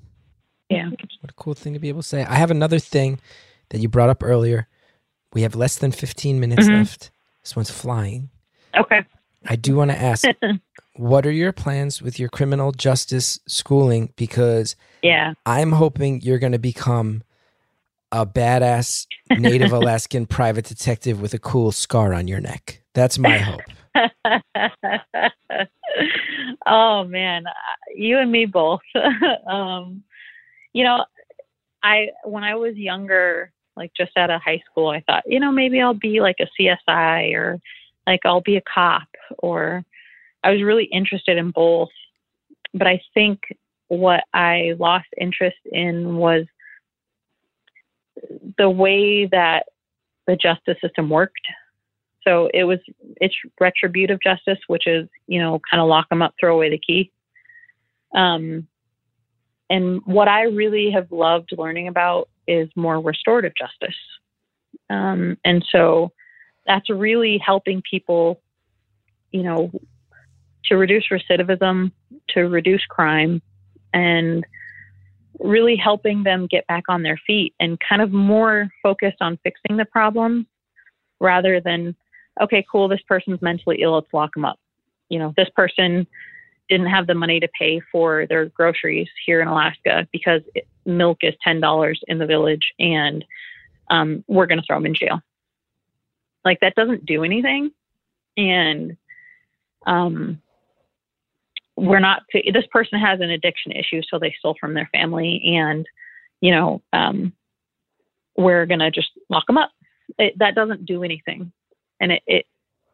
Yeah. What a cool thing to be able to say. I have another thing that you brought up earlier. We have less than 15 minutes Mhm. left. This one's flying. Okay. I do want to ask what are your plans with your criminal justice schooling? Because yeah. I'm hoping you're going to become a badass Native Alaskan private detective with a cool scar on your neck. That's my hope. Oh man, you and me both. um, you know, I when I was younger, like just out of high school, I thought, you know, maybe I'll be like a CSI or like I'll be a cop or I was really interested in both. But I think what I lost interest in was the way that the justice system worked. So it was it's retributive justice, which is you know kind of lock them up, throw away the key. Um, and what I really have loved learning about is more restorative justice. Um, and so that's really helping people, you know, to reduce recidivism, to reduce crime, and really helping them get back on their feet and kind of more focused on fixing the problem rather than, okay, cool, this person's mentally ill, let's lock them up. You know, this person didn't have the money to pay for their groceries here in Alaska because milk is $10 in the village and um, we're going to throw them in jail. Like that doesn't do anything. And um, we're not, this person has an addiction issue, so they stole from their family and, you know, um, we're going to just lock them up. It, that doesn't do anything. And it, it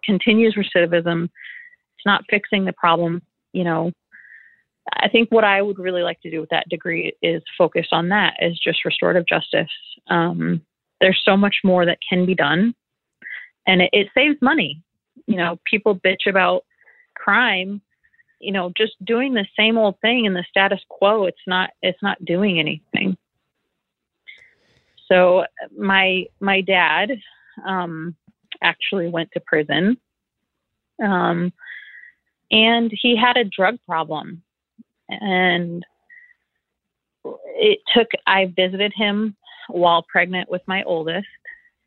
continues recidivism. It's not fixing the problem you know, I think what I would really like to do with that degree is focus on that is just restorative justice. Um, there's so much more that can be done, and it, it saves money. You know, people bitch about crime. You know, just doing the same old thing in the status quo. It's not. It's not doing anything. So my my dad um, actually went to prison. Um, and he had a drug problem. And it took i visited him while pregnant with my oldest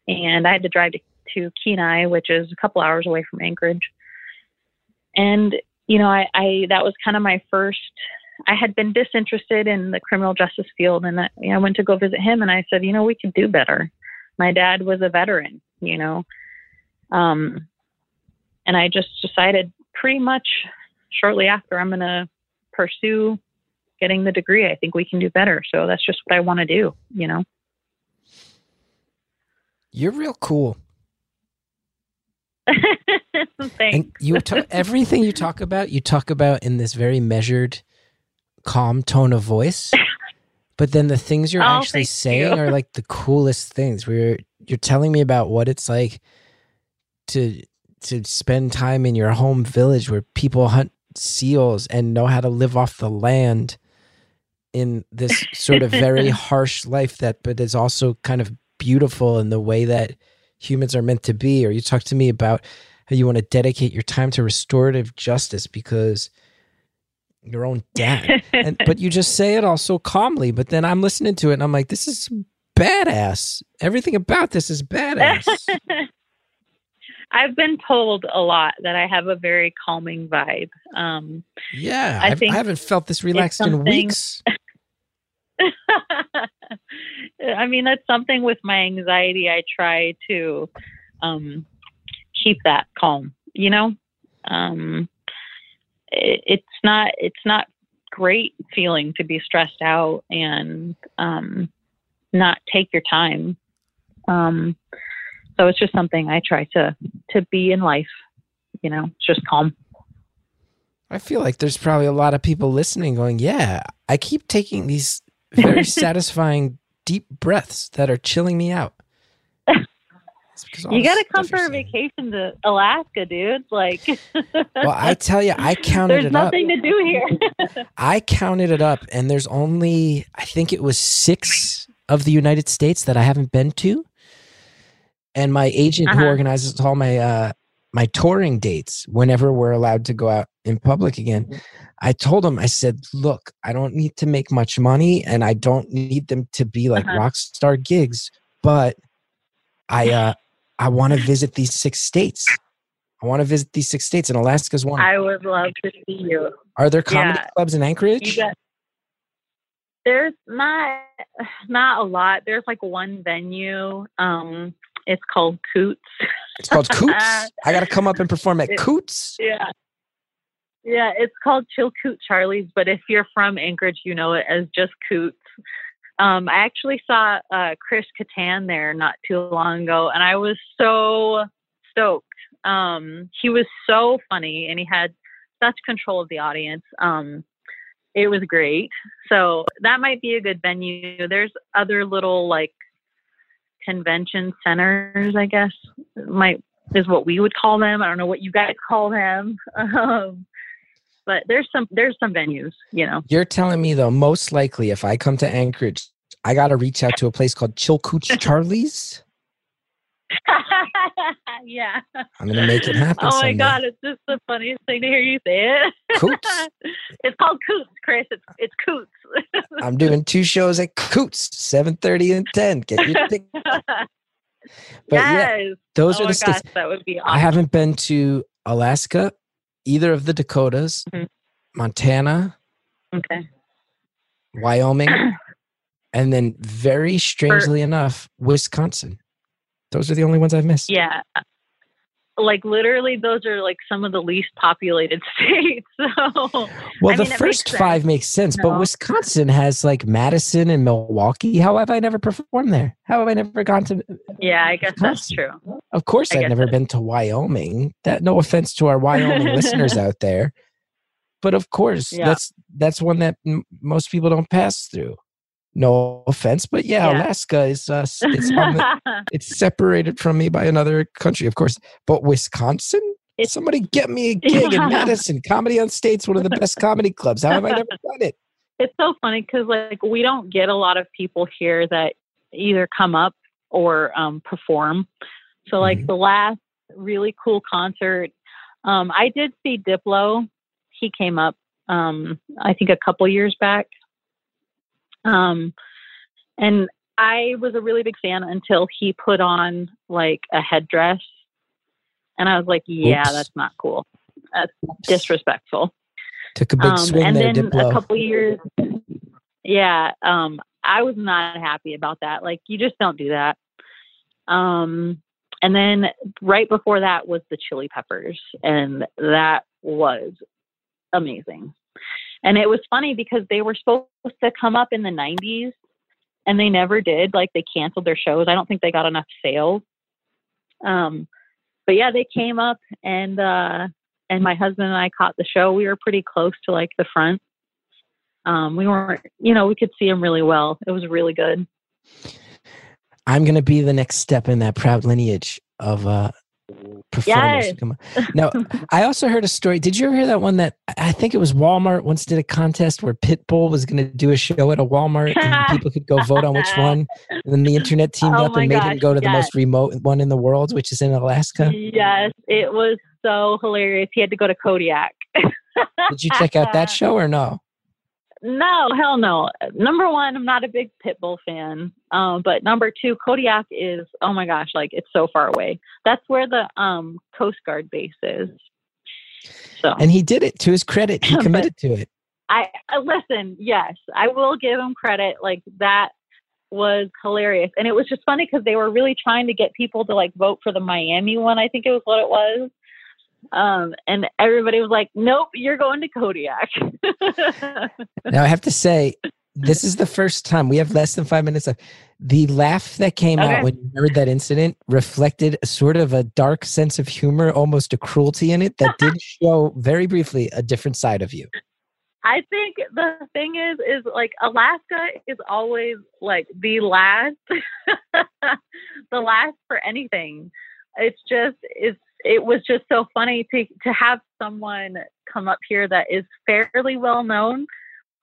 and i had to drive to, to kenai which is a couple hours away from anchorage. And you know I, I that was kind of my first i had been disinterested in the criminal justice field and I, I went to go visit him and i said you know we could do better. My dad was a veteran you know um and i just decided pretty much shortly after I'm going to pursue getting the degree. I think we can do better. So that's just what I want to do, you know. You're real cool. Thanks. And you talk, everything you talk about, you talk about in this very measured, calm tone of voice. But then the things you're Oh, actually saying you. are like the coolest things. Where you're, you're telling me about what it's like to to spend time in your home village where people hunt seals and know how to live off the land in this sort of very harsh life that but is also kind of beautiful in the way that humans are meant to be. Or you talk to me about how you want to dedicate your time to restorative justice because your own dad. And but you just say it all so calmly but then i'm listening to it and i'm like this is badass. Everything about this is badass I've been told a lot that I have a very calming vibe. Um, yeah I I've, think I haven't felt this relaxed in weeks I mean, that's something with my anxiety. I try to um, keep that calm. You know, um, it, it's not it's not great feeling to be stressed out and um, not take your time. Um, so it's just something I try to to be in life. You know, just calm. I feel like there's probably a lot of people listening going, Yeah, I keep taking these very satisfying deep breaths that are chilling me out. You got to come for a vacation to Alaska, dude. Like, well, I tell you, I counted there's nothing up. to do here. I counted it up, and there's only, I think it was six of the United States that I haven't been to. And my agent, who Uh-huh. organizes all my uh, my touring dates, whenever we're allowed to go out in public again, I told him, I said, "Look, I don't need to make much money, and I don't need them to be like Uh-huh. rock star gigs, but I uh, I want to visit these six states. I want to visit these six states, and Alaska's one. I would love to see you. Are there comedy yeah. clubs in Anchorage? Got. There's not not a lot. There's like one venue. Um, it's called Coots. It's called Coots. I got to come up and perform at It- Coots. Yeah. Yeah, it's called Chill Coot Charlie's, but if you're from Anchorage, you know it as just Coots. Um, I actually saw uh, Chris Kattan there not too long ago, and I was so stoked. Um, he was so funny, and he had such control of the audience. Um, it was great. So that might be a good venue. There's other little like convention centers, I guess, might is what we would call them. I don't know what you guys call them. Um, but there's some there's some venues, you know. You're telling me though, most likely if I come to Anchorage, I got to reach out to a place called Chill Cooch Charlie's. yeah. I'm gonna make it happen. Oh my someday. god, it's just the funniest thing to hear you say it. Coots. it's called Coots, Chris. It's it's Coots. I'm doing two shows at Coots, 7:30 and 10. Get your tick. But yeah, those oh are the states. gosh, that would be awesome. I haven't been to Alaska, either of the Dakotas, Mhm. Montana, okay. Wyoming, and then very strangely enough, Wisconsin. Those are the only ones I've missed. Yeah. Like literally those are like some of the least populated states. So Well, I the mean, first makes five makes sense, but Wisconsin has like Madison and Milwaukee. How have I never performed there? How have I never gone to? yeah, I guess that's true. Of course, I I've never been to Wyoming. That no offense to our Wyoming listeners out there, but of course, Yeah. that's that's one that m- most people don't pass through. No offense, but yeah, Yeah. Alaska is uh, it's the, it's separated from me by another country, of course. But Wisconsin, It's- somebody get me a gig Yeah. in Madison. Comedy on State's one of the best comedy clubs. How have I never done it? it's so funny because like we don't get a lot of people here that either come up or um, perform. So like Mhm. the last really cool concert, um, I did see Diplo. He came up, um, I think a couple years back. Um, and I was a really big fan until he put on like a headdress, and I was like, "Yeah, Oops. that's not cool. That's disrespectful." Took a big um, swing and there, then Diplo. a couple years yeah um i was not happy about that like you just don't do that um and then right before that was the chili peppers and that was amazing and it was funny because they were supposed to come up in the 90s and they never did like they canceled their shows i don't think they got enough sales um but yeah they came up and uh and my husband and I caught the show. We were pretty close to like the front. Um, we weren't, you know, we could see them really well. It was really good. I'm gonna be the next step in that proud lineage of uh. Yes. Now, I also heard a story. Did you ever hear that one that I think it was Walmart once did a contest where Pitbull was gonna do a show at a Walmart and people could go vote on which one, and then the internet teamed Oh up and made him go to the most remote one in the world, which is in Alaska. Yes, it was so hilarious. He had to go to Kodiak. Did you check out that show or no? No, hell no. Number one, I'm not a big Pitbull fan. Um, but number two, Kodiak is oh my gosh, like it's so far away. That's where the um Coast Guard base is. So And he did it to his credit. He committed to it. I uh, listen. Yes, I will give him credit. Like that was hilarious, and it was just funny because they were really trying to get people to like vote for the Miami one. I think it was what it was. Um, and everybody was like, "Nope, you're going to Kodiak." Now I have to say, this is the first time we have less than five minutes left. The laugh that came Okay. out when you heard that incident reflected a sort of a dark sense of humor, almost a cruelty in it that did show very briefly a different side of you. I think the thing is, is like Alaska is always like the last, the last for anything. It's just, it's, it was just so funny to to have someone come up here that is fairly well known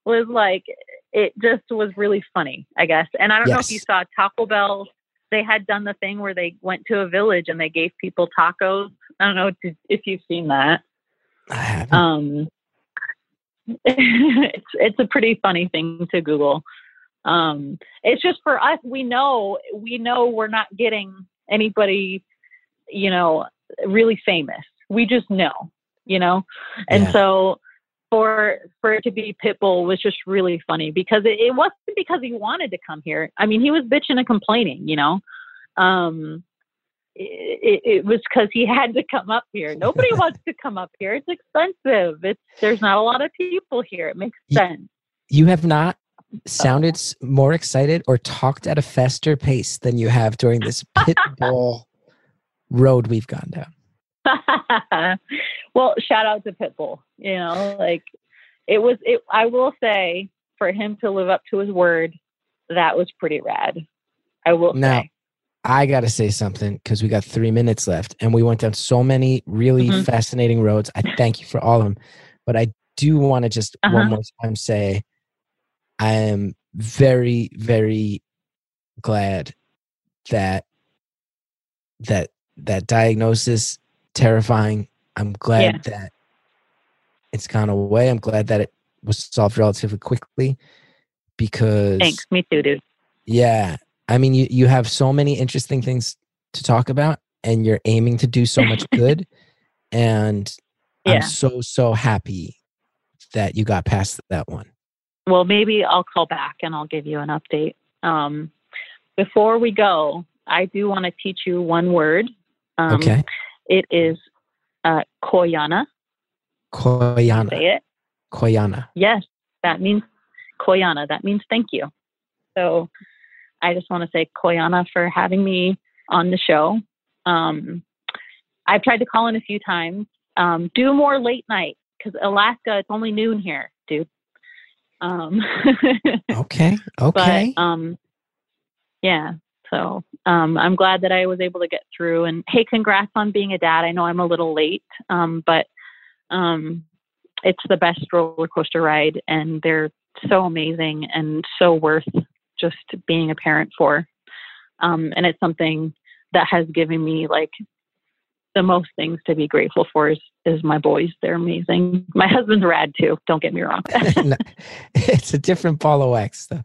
was like it just was really funny, I guess. And I don't know if you saw Taco Bell. They had done the thing where they went to a village and they gave people tacos. I don't know if- if you've seen that I haven't. um, it's it's a pretty funny thing to Google. Um, it's just for us. We know we know we're not getting anybody, you know, really famous. We just know, you know, and Yeah. so for for it to be Pitbull was just really funny because it, it wasn't because he wanted to come here. I mean, he was bitching and complaining, you know. Um, it, it, it was because he had to come up here. Nobody wants to come up here. It's expensive. It's there's not a lot of people here. It makes sense. you have not sounded more excited or talked at a faster pace than you have during this pitbull road we've gone down. well, shout out to Pitbull. You know, like it was. It. I will say for him to live up to his word, that was pretty rad. I will Now, say. I got to say something because we got three minutes left and we went down so many really Mhm. fascinating roads. I thank you for all of them. But I do want to just Uh-huh. one more time say I am very, very glad that that that diagnosis terrifying. I'm glad that it's gone away. I'm glad that it was solved relatively quickly because Thanks. Me too, dude. yeah. I mean, you, you have so many interesting things to talk about, and you're aiming to do so much good. and Yeah. I'm so, so happy that you got past that one. Well, maybe I'll call back and I'll give you an update. Um, before we go, I do want to teach you one word. Um, okay. It is uh, koyana. Koyana. Say it. Koyana. Yes, that means koyana. That means thank you. So I just want to say koyana for having me on the show. Um, I've tried to call in a few times. Um, do more late night because Alaska, it's only noon here, dude. Um, Okay. Okay. but um, yeah. So um, I'm glad that I was able to get through. And hey, congrats on being a dad. I know I'm a little late, um, but um, it's the best roller coaster ride, and they're so amazing and so worth just being a parent for. Um, and it's something that has given me like the most things to be grateful for is, is my boys. They're amazing. My husband's rad too. Don't get me wrong. No, it's a different ball of wax, though.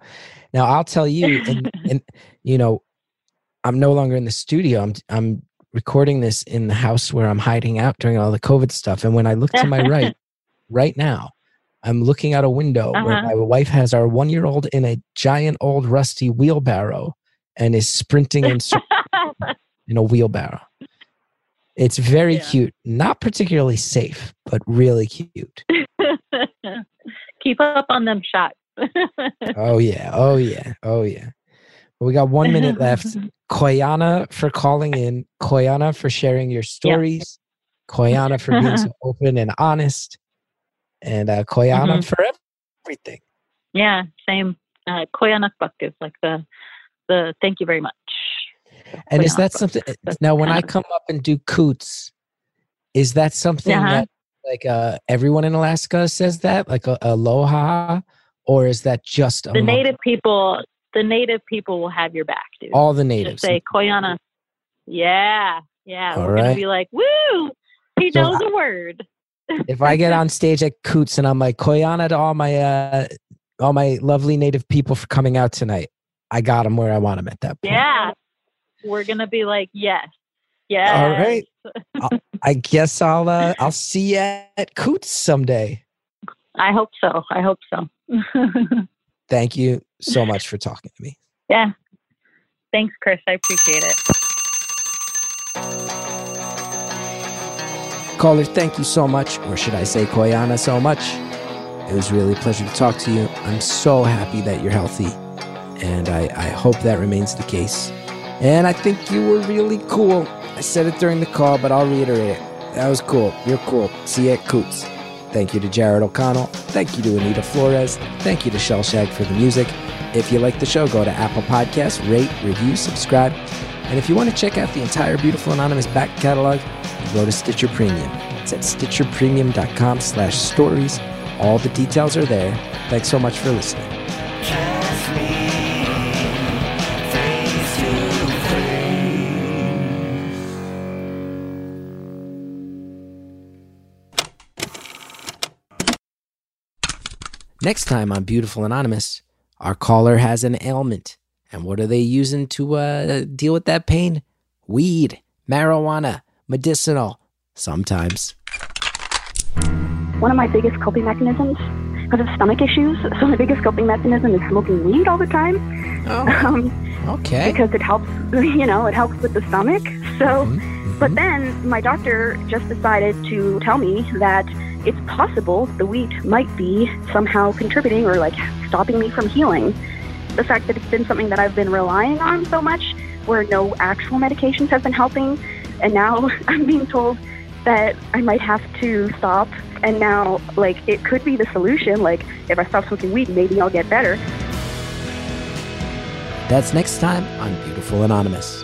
Now I'll tell you, and, and you know, I'm no longer in the studio. I'm I'm recording this in the house where I'm hiding out during all the COVID stuff. And when I look to my right, right now, I'm looking out a window where Uh-huh. my wife has our one year old in a giant old rusty wheelbarrow and is sprinting in, in a wheelbarrow. It's very Yeah. cute, not particularly safe, but really cute. Keep up on them shots. Oh yeah, oh yeah, oh yeah. We got one minute left. Koyana for calling in. Koyana for sharing your stories. Koyana for being so open and honest. And uh, Koyana Mhm. for everything. yeah, same. Uh, Koyanakbuk is like the the thank you very much. And is that something? That's Now, when I come up and do Koots, is that something Uh-huh. that like uh, everyone in Alaska says that, like a, aloha, or is that just the native people? The native people will have your back, dude. all the Just natives? say Koyana. Yeah, yeah. All We're right. gonna be like, woo! He So knows I- a word. if I get on stage at Koots and I'm like Koyana to all my uh all my lovely native people for coming out tonight, I got them where I want them at that point. Yeah, we're gonna be like, yes, yes. All right. I guess I'll uh, I'll see you at Koots someday. I hope so. I hope so. Thank you so much for talking to me. yeah. Thanks, Chris. I appreciate it. Caller, thank you so much, or should I say Koyana so much. It was really a pleasure to talk to you. I'm so happy that you're healthy, and I, I hope that remains the case. And I think you were really cool. I said it during the call, but I'll reiterate it. That was cool. You're cool. See you at Koots. Thank you to Jared O'Connell. Thank you to Anita Flores. Thank you to Shellshag for the music. If you like the show, go to Apple Podcasts, rate, review, subscribe. And if you want to check out the entire Beautiful Anonymous back catalog, go to Stitcher Premium. It's at stitcherpremium.com slash stories. All the details are there. Thanks so much for listening. Next time on Beautiful Anonymous, our caller has an ailment. And what are they using to uh, deal with that pain? Weed, marijuana, medicinal, sometimes. One of my biggest coping mechanisms, because of stomach issues, so my biggest coping mechanism is smoking weed all the time. Um, Okay. because it helps, you know, it helps with the stomach. So, Mhm, but mhm. then my doctor just decided to tell me that it's possible the wheat might be somehow contributing or like stopping me from healing. The fact that it's been something that I've been relying on so much, where no actual medications have been helping, and now I'm being told that I might have to stop. And now, like, it could be the solution. Like, if I stop smoking weed, maybe I'll get better. That's next time on Beautiful Anonymous.